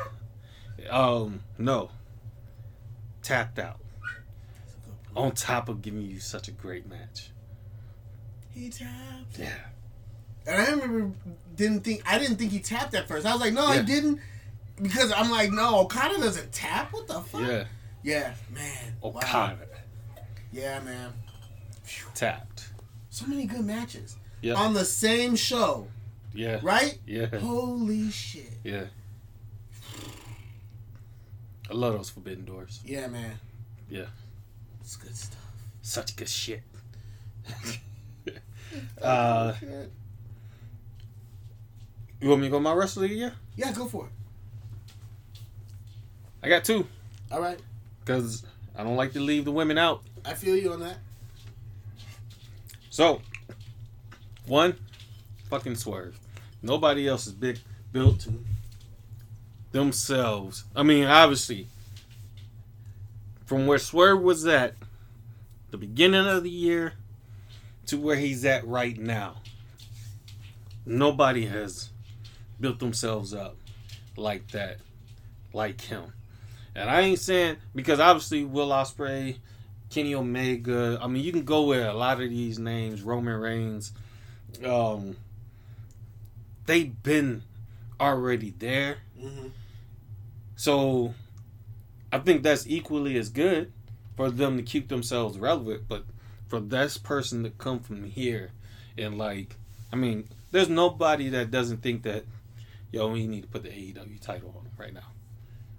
Um, no, tapped out. On top of giving you such a great match. He tapped. Yeah, And I remember didn't think I didn't think he tapped at first. I was like, no, Yeah. he didn't. Because I'm like, no, Okada doesn't tap. What the fuck? yeah. Yeah, man. Wow. Okada Yeah, man. tapped. So many good matches Yeah, on the same show, yeah, right? yeah, Holy shit. yeah. I love those forbidden doors. Yeah, man. Yeah. It's good stuff. Such good shit. uh, Shit. you want me to go my the year? yeah, go for it. I got two All right. because I don't like to leave the women out. I feel you on that. So, one, fucking swerve. Nobody else is big built themselves. I mean, obviously, from where Swerve was at the beginning of the year to where he's at right now, nobody has built themselves up like that, like him. And I ain't saying because obviously Will Ospreay, Kenny Omega. I mean, you can go with a lot of these names. Roman Reigns. Um, they've been already there. Mm-hmm. So I think that's equally as good for them to keep themselves relevant. But for this person to come from here and like, I mean, there's nobody that doesn't think that, yo, we need to put the AEW title on right now.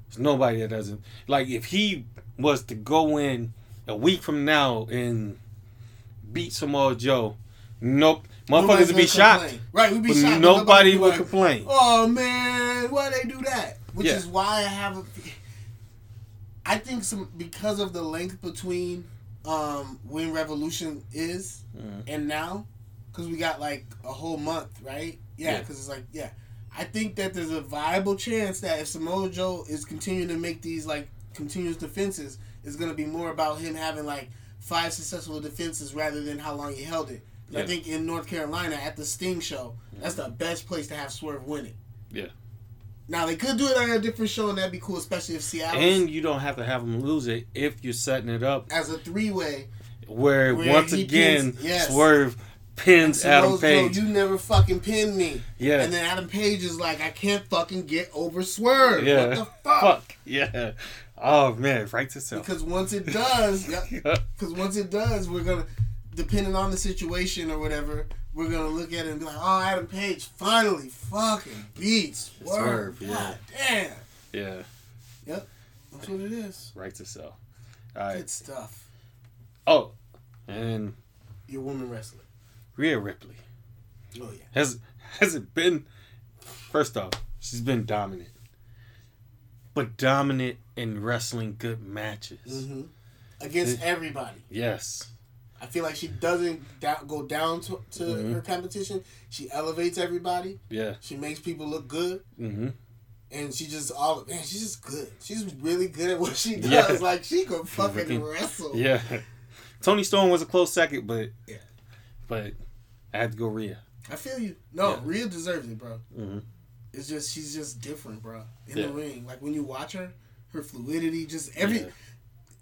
There's nobody that doesn't like if he was to go in a week from now and beat Samoa Joe, nope, motherfuckers would be gonna shocked. Right, we'd be shocked. nobody would like, complain. Oh man, why they do that? Which Yeah. is why I have a. I think some because of the length between um when Revolution is Mhm. and now, because we got like a whole month, right? Yeah, Yeah. because it's like yeah. I think that there's a viable chance that if Samoa Joe is continuing to make these like continuous defenses, it's gonna be more about him having like five successful defenses rather than how long he held it. 'Cause I think in North Carolina at the Sting show, that's the best place to have Swerve win it. Yeah. Now they could do it on a different show, and that'd be cool, especially if Seattle And you don't have to have him lose it if you're setting it up as a three way. where, Where once again pins- yes. Swerve pins Adam Page. you never fucking pinned me. yeah. And then Adam Page is like, I can't fucking get over Swerve. yeah. What the fuck? Fuck. Yeah. Oh man, right to self. Because once it does, because once it does, we're gonna, depending on the situation or whatever, we're gonna look at it and be like, oh, Adam Page finally fucking beats Swerve. Swerve, yeah. God damn. yeah. Yep. That's what it is. Right to self. All right. Good stuff. Oh, and You're a woman wrestler. Rhea Ripley Oh yeah. has has it been? First off, she's been dominant, but dominant in wrestling good matches. Mm-hmm. Against everybody. Yes. I feel like she doesn't go down to, to Mhm. her competition. She elevates everybody. Yeah. She makes people look good. Mm-hmm. And she just all man, she's just good. She's really good at what she does. Yeah. Like she can fucking wrestle. Yeah. Toni Storm was a close second, but Yeah. but I had to go Rhea. I feel you. No, Yeah. Rhea deserves it, bro. Mm-hmm. It's just she's just different, bro. In Yeah. the ring, like when you watch her, her fluidity, just every. Yeah.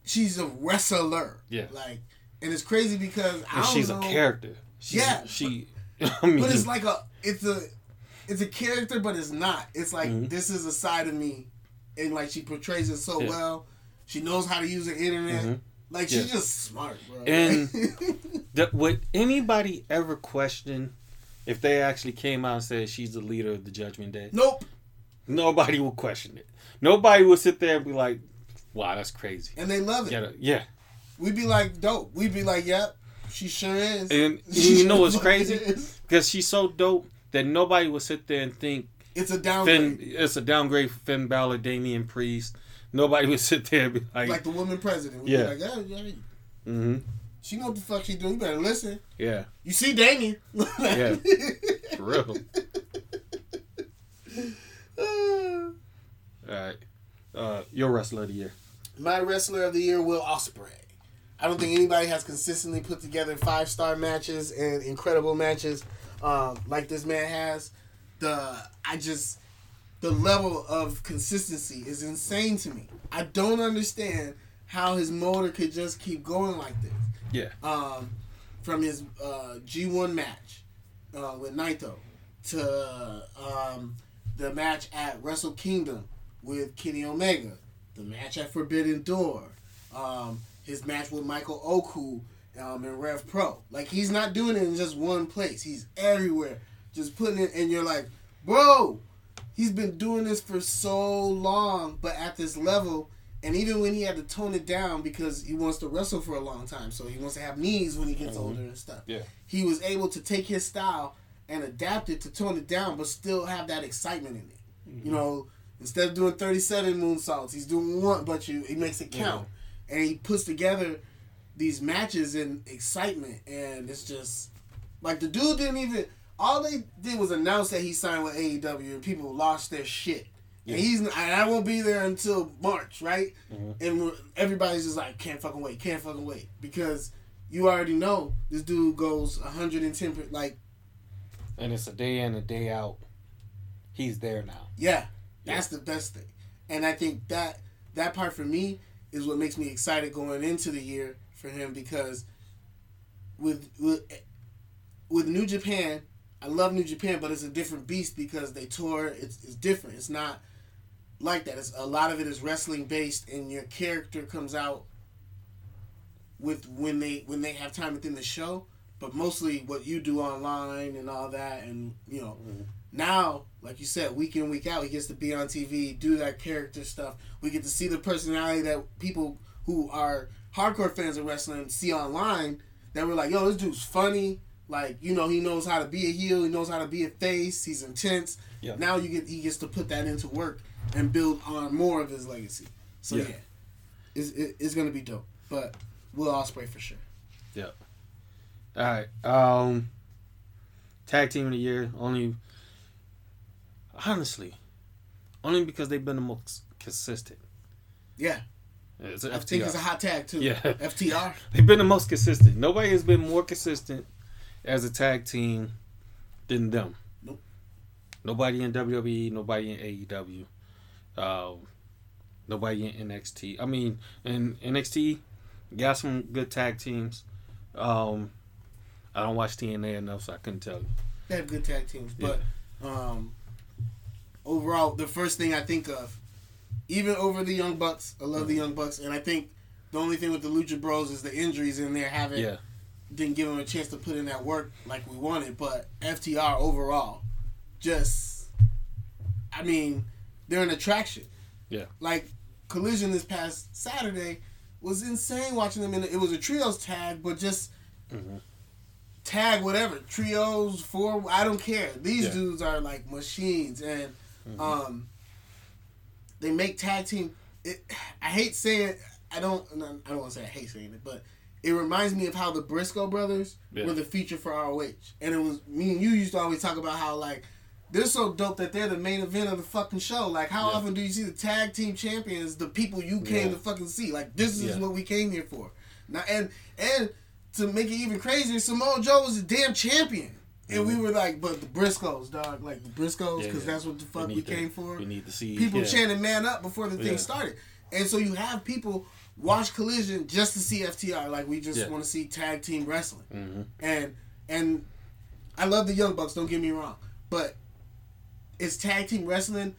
She's a wrestler. Yeah. Like, and it's crazy because I don't she's know, a character. She's, Yeah, She. I mean, but it's like a it's a it's a character, but it's not. It's like Mhm. this is a side of me, and like she portrays it so well. She knows how to use the internet. Mhm. Like she's just smart, bro. And- Th- would anybody ever question if they actually came out and said she's the leader of the Judgment Day? nope. Nobody will question it. Nobody will sit there and be like, "Wow, that's crazy." And they love it. Yeah, yeah. We'd be like, dope. We'd be like, yep, she sure is. And She you know what's crazy? Because she's so dope that nobody will sit there and think It's a downgrade. Finn. It's a downgrade for Finn Balor, Damian Priest. Nobody would sit there and be like, like the woman president. We'd Yeah. like, oh, yeah, mm-hmm. she know what the fuck she doing. You better listen. "Yeah, You see Damian. Yeah. for real." All right, uh, your wrestler of the year. My wrestler of the year, Will Ospreay. I don't think anybody has consistently put together five star matches and incredible matches um, like this man has. The I just the level of consistency is insane to me. I don't understand how his motor could just keep going like this. Yeah. Um, from his uh, G1 match uh, with Naito to um, the match at Wrestle Kingdom with Kenny Omega, the match at Forbidden Door, um, his match with Michael Oku um, in Rev Pro. Like he's not doing it in just one place. He's everywhere, just putting it. And you're like, bro, he's been doing this for so long, but at this level. And even when he had to tone it down because he wants to wrestle for a long time, so he wants to have knees when he gets Mhm. older and stuff. Yeah. He was able to take his style and adapt it to tone it down, but still have that excitement in it. You know, instead of doing 37 moonsaults, he's doing one, but you he makes it count. And he puts together these matches in excitement, and it's just like the dude didn't even. All they did was announce that he signed with AEW, and people lost their shit. Yeah. And he's and I won't be there until March, right? Mhm. And everybody's just like, can't fucking wait, can't fucking wait, because you already know this dude goes 110. Like, And it's a day in, a day out. He's there now. yeah, that's the best thing. And I think that that part for me is what makes me excited going into the year for him because with with with New Japan, I love New Japan, but it's a different beast because they tour. It's it's different. It's not like that. It's a lot of it is wrestling based, and your character comes out with when they when they have time within the show, but mostly what you do online and all that, and you know, mm-hmm. now like you said, week in week out, he gets to be on TV, do that character stuff. We get to see the personality that people who are hardcore fans of wrestling see online. That we're like, yo, this dude's funny. Like you know, he knows how to be a heel. He knows how to be a face. He's intense. Yeah. Now you get he gets to put that into work and build on more of his legacy. So yeah, Yeah. it's, it, it's gonna be dope. But we'll Ospreay for sure. Yeah. All right. Um, tag team of the year. Only, honestly, only because they've been the most consistent. Yeah, It's I a think FTR. it's a hot tag too. Yeah. FTR. They've been the most consistent. Nobody has been more consistent as a tag team than them. Nope. Nobody in WWE, nobody in AEW, um, nobody in NXT. I mean, in NXT, got some good tag teams. Um, I don't watch TNA enough, so I couldn't tell you. They have good tag teams, but um, overall, the first thing I think of, even over the Young Bucks, I love the Young Bucks, and I think the only thing with the Lucha Bros is the injuries in there haven't Yeah, didn't give them a chance to put in that work like we wanted. But FTR overall, just, I mean, they're an attraction. Yeah. Like Collision this past Saturday was insane watching them. In it was a trios tag, but just Mhm. tag whatever trios four. I don't care. These Yeah. dudes are like machines, and um, they make tag team. It, I hate saying. I don't. I don't want to say I hate saying it, but it reminds me of how the Briscoe brothers Yeah. were the feature for ROH, and it was me and you used to always talk about how like they're so dope that they're the main event of the fucking show. Like, how Yeah. often do you see the tag team champions, the people you came Yeah. to fucking see? Like, this is what we came here for. Now, and and to make it even crazier, Samoa Joe was a damn champion. And we were like, but the Briscoes, dog, like the Briscoes, Mm-hmm. Because that's what the fuck we, to- came for. We need to see People chanting "man up" before the thing started, and so you have people watch Collision just to see FTR. Like we just Yeah. want to see tag team wrestling, Mhm. and and I love the Young Bucks. Don't get me wrong, but it's tag team wrestling.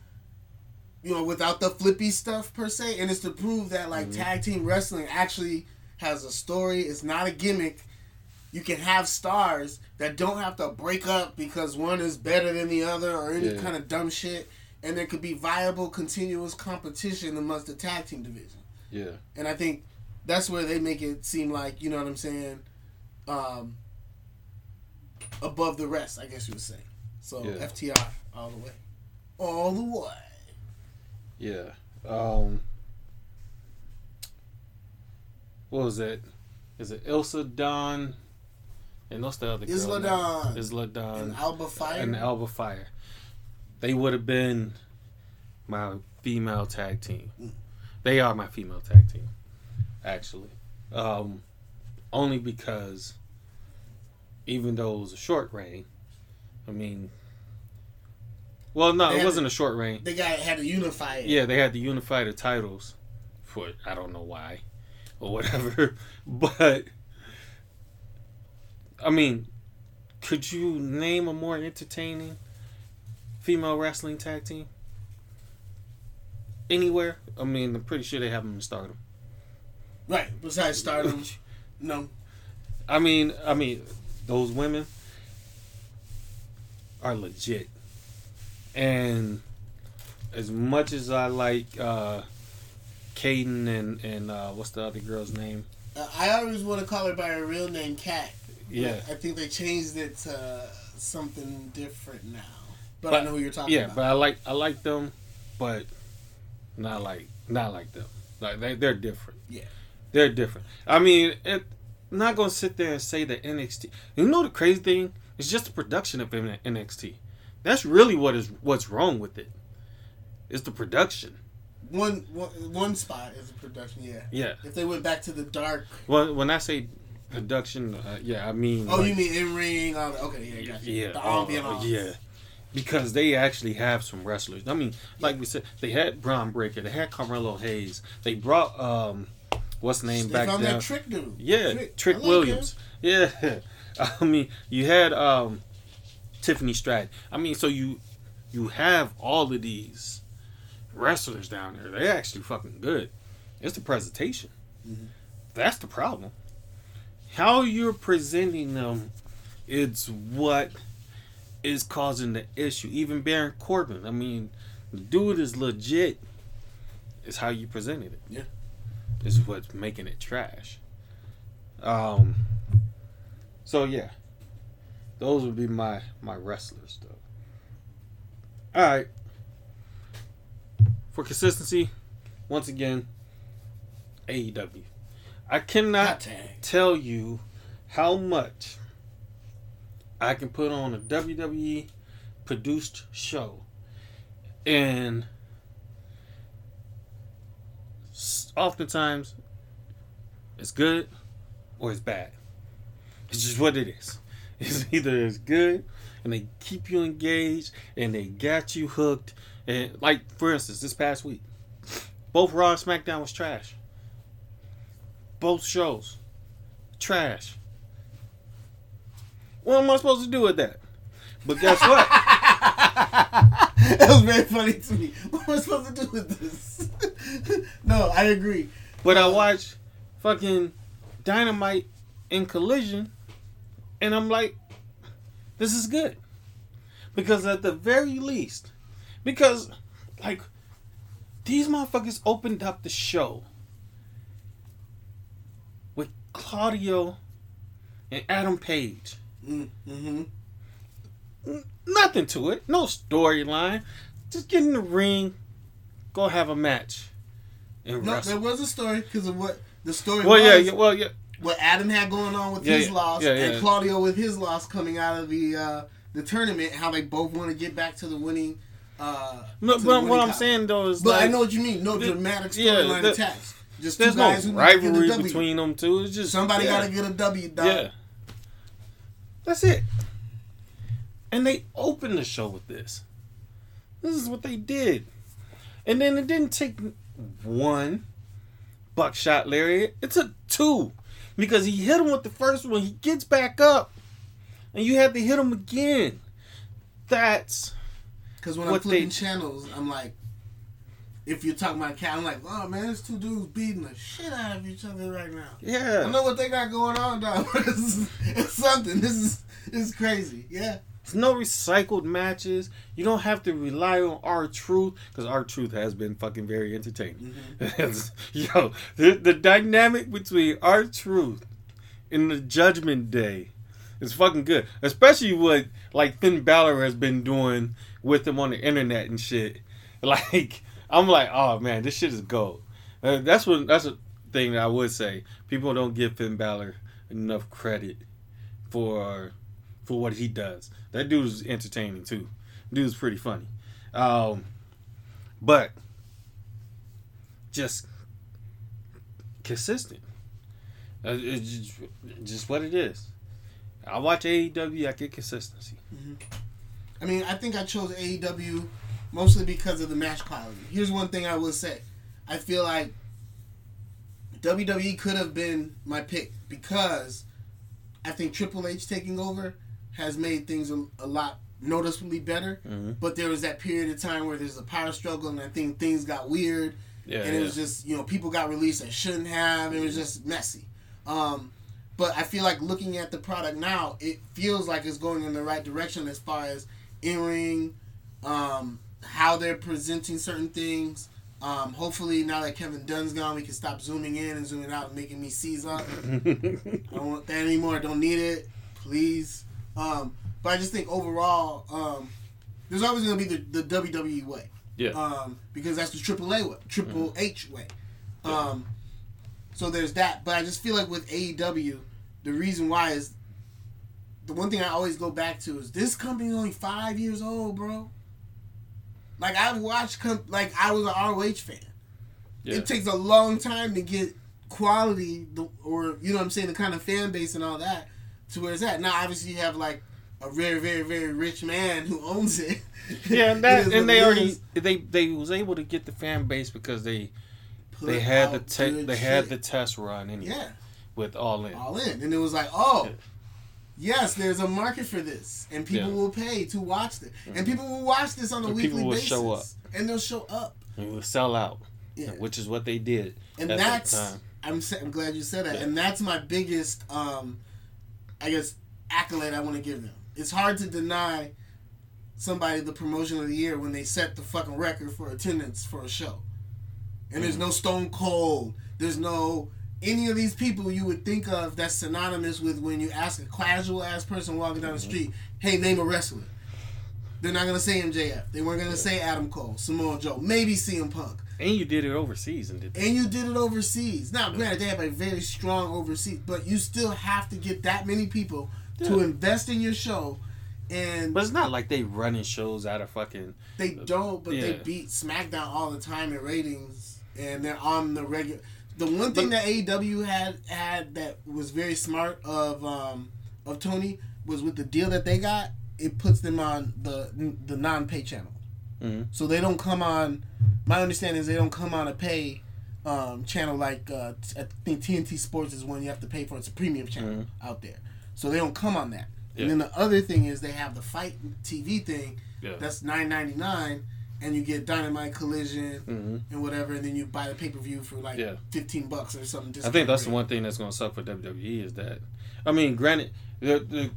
You know, without the flippy stuff per se, and it's to prove that like Mm-hmm. tag team wrestling actually has a story. It's not a gimmick. You can have stars that don't have to break up because one is better than the other or any Yeah. kind of dumb shit. And there could be viable, continuous competition amongst the tag team division. Yeah, And I think that's where they make it seem like, you know what I'm saying, um, above the rest, I guess you would say. So Yeah. FTR all the way. All the way. yeah. Um, what was that? Is it Isla Dawn? And what's the other girl? Isla name? Dawn. Isla Dawn. And Alba Fyre. and Alba Fyre. They would have been my female tag team. They are my female tag team, actually. Um, only because, even though it was a short reign, I mean, well, no, They it wasn't a short reign. they got had to unify it. Yeah, they had to unify the titles for I don't know why or whatever. But I mean, could you name a more entertaining female wrestling tag team? Anywhere? I mean, I'm pretty sure they have them in Stardom. Right. Besides Stardom, no. I mean, I mean, those women are legit. And as much as I like uh Kayden and and uh what's the other girl's name? Uh, I always want to call her by her real name, Kat. Yeah. I think they changed it to something different now. But, I know who you're talking Yeah, about. but I like I like them, but not like not like them. Like they they're different. Yeah. They're different. I mean, it, I'm not gonna sit there and say that NXT. You know the crazy thing? It's just the production of NXT. That's really what is what's wrong with it. It's the production. one, one one spot is a production. Yeah. Yeah. If they went back to the dark. Well, when I say production, uh, yeah, I mean. Oh, like- you mean in ring? All the, okay, yeah, got you. Yeah, The ambiance. yeah. Because they actually have some wrestlers. I mean, like we said, they had Bron Breakker, they had Carmelo Hayes, they brought um, what's the name They back down? that trick dude. Yeah, Trick, like Williams. Yeah, I mean, you had um, Tiffany Stratton. I mean, so you you have all of these wrestlers down there. They're actually fucking good. It's the presentation. Mhm. That's the problem. how you're presenting them it's what is causing the issue. Even Baron Corbin, I mean, the dude is legit. It's how you presented it. Yeah. Is what's making it trash. Um. So yeah, those would be my my wrestlers though. All right. For consistency, once again, AEW. I cannot tell you how much I can put on a WWE produced show and oftentimes it's good or it's bad. It's just what it is. It's either it's good and they keep you engaged and they got you hooked and like for instance this past week both Raw and SmackDown was trash. Both shows trash. What am I supposed to do with that? But guess what? that was very funny to me. What am I supposed to do with this? no, I agree. But I watched fucking Dynamite in Collision, and I'm like, this is good. Because at the very least, because, like, these motherfuckers opened up the show with Claudio and Adam Page. Mm-hmm. Nothing to it. No storyline. Just get in the ring, go have a match, No, wrestle. there was a story because of what the story Well, was. yeah, yeah, well, yeah. what Adam had going on with Yeah, his yeah, loss and. Claudio with his loss coming out of the uh, the tournament. How they both want to get back to the winning. Uh, No, but what I'm saying though is, But like, I know what you mean. No the- dramatic storyline attached. Just there's two no guys who need to get a rivalry between them two. It's just Somebody got to get a W. Dog. Yeah, that's it. And they opened the show with this. This is what they did, and then it didn't take one buckshot lariat. It took two because he hit him with the first one. He gets back up, and you had to hit him again. That's Because when I'm flipping they- channels, I'm like, if you're talking about cat, I'm like, oh man, there's two dudes beating the shit out of each other right now. Yeah. I know what they got going on, dog. it's, it's something. This is it's crazy. Yeah. It's no recycled matches. You don't have to rely on R-Truth because R-Truth has been fucking very entertaining. Mm-hmm. Yo, the, the dynamic between R-Truth and the Judgment Day is fucking good, especially what like Finn Balor has been doing with him on the internet and shit. Like I'm like, oh man, this shit is gold. Uh, that's what that's a thing that I would say. People don't give Finn Balor enough credit for for what he does. That dude is entertaining too. Dude's pretty funny. Um, but just consistent. Uh, just, just what it is. I watch AEW. I get consistency. I mean, I think I chose AEW mostly because of the match quality. Here's one thing I will say. I feel like WWE could have been my pick because I think Triple H taking over has made things a, a lot noticeably better. Mhm. But there was that period of time where there's a power struggle, and I think things got weird. Yeah, and it yeah. was just you know people got released that shouldn't have. It was just messy. Um, but I feel like looking at the product now, it feels like it's going in the right direction as far as in ring, um, how they're presenting certain things. Um, hopefully, now that Kevin Dunn's gone, we can stop zooming in and zooming out and making me seize up. I don't want that anymore. I don't need it. Please. Um, but I just think overall, um, there's always going to be the, the WWE way. Yeah. Um, because that's the Triple A way, Triple H way. Um, so there's that. But I just feel like with AEW, the reason why is the one thing I always go back to is this company is only five years old, bro. Like I've watched, com- like I was an ROH fan. Yeah. It takes a long time to get quality, the, or you know what I'm saying, the kind of fan base and all that to where it's at. Now, obviously, you have like a very, very, very rich man who owns it. yeah, and It that is and they it already is. they they was able to get the fan base because they Put they had the out te- good they had the test run anyway yeah. with all in. all in. And it was like, oh, Yeah. Yes, there's a market for this, and people Yeah. Mm-hmm. will pay to watch this, and people will watch this on a weekly basis And weekly people will basis, show up. and they'll show up. It will sell out, Yeah. which is what they did. And at that that's, time. I'm sa- I'm glad you said that, and that's my biggest, um, I guess, accolade I want to give them. It's hard to deny somebody the promotion of the year when they set the fucking record for attendance for a show, and there's no Stone Cold, there's no any of these people you would think of that's synonymous with when you ask a casual ass person walking down the mm-hmm. street, "Hey, name a wrestler." They're not gonna say MJF. They weren't gonna say Adam Cole, Samoa Joe, maybe CM Punk. And you did it overseas and did. And you did it overseas. Now, granted, they have a very strong overseas, but you still have to get that many people to invest in your show. And But it's not like they running shows out of fucking. they don't, but they beat SmackDown all the time in ratings, and they're on the regular. The one thing But- that AEW had had that was very smart of um, of Tony was with the deal that they got. It puts them on the the non pay channel, Mhm. so they don't come on. My understanding is they don't come on a pay um, channel like uh, I think TNT Sports is one you have to pay for. It's a premium channel Mhm. out there, so they don't come on that. Yeah. And then the other thing is they have the Fite TV thing Yeah. that's nine ninety nine, and you get Dynamite Collision hmm and whatever, and then you buy the pay per view for like Yeah. fifteen bucks or something. I think that's the one thing that's gonna suck for WWE is that. I mean, granted, the, the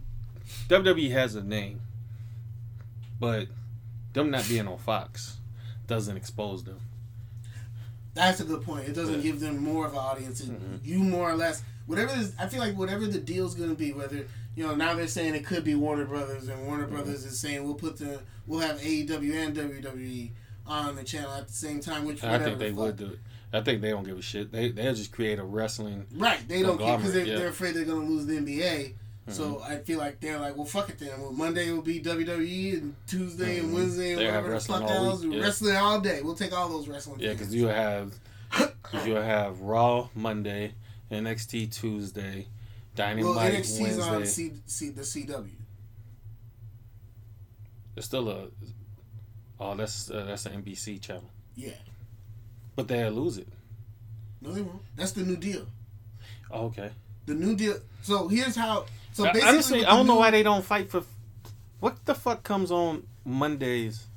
WWE has a name, but them not being on Fox doesn't expose them. That's a good point. It doesn't Yeah. give them more of an audience. Mhm. You more or less whatever. Is, I feel like whatever the deal's gonna be, whether you know now they're saying it could be Warner Brothers, and Warner Mm-hmm. Brothers is saying we'll put the we'll have AEW and WWE on the channel at the same time. Which I think they would do it. I think they don't give a shit. They they'll just create a wrestling. Right, they don't care because they're, yeah. they're afraid they're gonna lose the NBA. So Mm-hmm. I feel like they're like, well, fuck it then. Well, Monday will be WWE, and Tuesday and Mhm. Wednesday and They whatever the wrestling fuck all else, yeah. wrestling all day. We'll take all those wrestling. Yeah, because you have you have Raw Monday, NXT Tuesday, Dynamite well, NXT's on C, C, the CW. It's still a oh that's uh, that's an NBC channel, Yeah, but they'll lose it. no, they won't. That's the new deal. Oh, okay. The new deal. So here's how. So I- basically, honestly, I don't know why they don't fight for. What the fuck comes on Mondays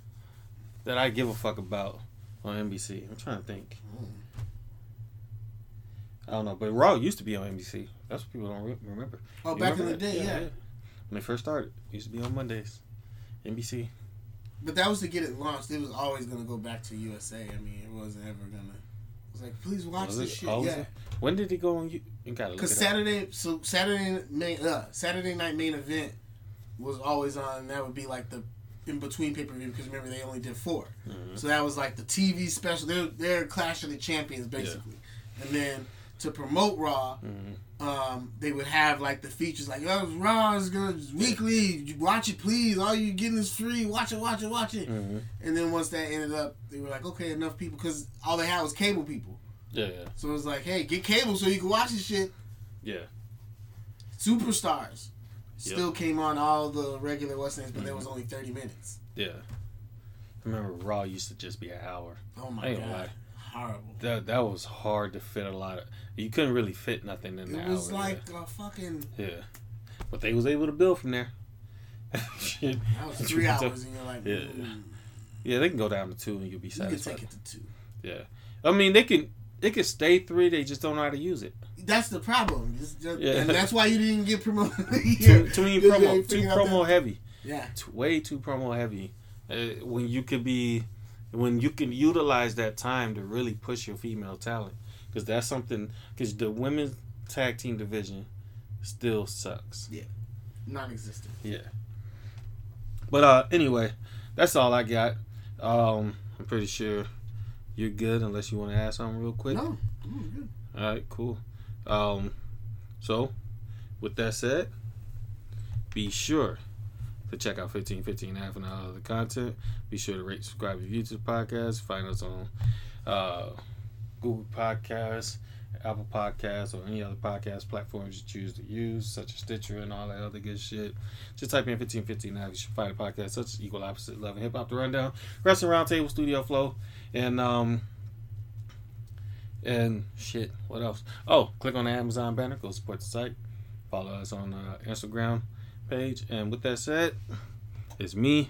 that I give a fuck about on NBC? I'm trying to think. I don't know, but Raw used to be on NBC. That's what people don't re- remember. Oh, You back in the day, yeah. When they first started, it used to be on Mondays. NBC. But that was to get it launched. It was always gonna go back to USA. I mean, it wasn't ever gonna. It was like, please watch Was this it? shit. Yeah. it? When did it go on? You, you gotta look Because it up. Saturday, so Saturday main, uh, Saturday night main event was always on. That would be like the in between pay per view because remember they only did 4 Mhm. so that was like the TV special. They're they're Clash of the Champions basically, and then to promote Raw, Mhm. um, they would have like the features like oh Raw is gonna weekly. Watch it please. All you getting is free. Watch it, watch it, watch it. Mhm. And then once that ended up, they were like okay enough people because all they had was cable people. Yeah, yeah, So it was like hey get cable so you can watch this shit. yeah. Superstars still came on all the regular Western, but there was Mm-hmm. only thirty minutes. yeah. I remember Raw used to just be an hour. Oh my god, lie. Horrible! That that was hard to fit a lot of. You couldn't really fit nothing in there. It was hour, like a fucking. yeah. yeah. But they was able to build from there. Shit. That was three hours, and you're like, Yeah. mm, Yeah, they can go down to two and you'll be satisfied. you can take it to two. Yeah. I mean, they can. It could stay three. They just don't know how to use it. That's the problem, It's just- Yeah. and that's why you didn't get promoted. Too, too many promo. Too promo heavy. Yeah, T- way too promo heavy. Uh, when you could be, when you can utilize that time to really push your female talent, because that's something. Because the women's tag team division still sucks. Yeah non-existent. Yeah. But uh, anyway, that's all I got. Um, I'm pretty sure you're good, unless you want to add something real quick. No, mm, good. All right, cool. Um, so, with that said, be sure to check out 1515 Half and all other content. Be sure to rate, subscribe, review to the podcast. Find us on uh, Google Podcasts, Apple Podcasts, or any other podcast platforms you choose to use, such as Stitcher and all that other good shit. Just type in 1515 Half. You should find a podcast such as Equal Opposite Love and Hip Hop, The Rundown, Wrestling Roundtable, Studio Flow, and um, and shit, what else? Oh, click on the Amazon banner, go support the site. Follow us on uh, Instagram page. And with that said, it's me,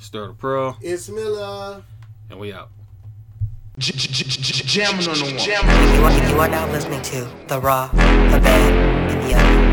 Sterldapearl, It's Miller. and we out. Jamming on the one. You are, you are now listening to The Raw, The Bad, and The Ugly.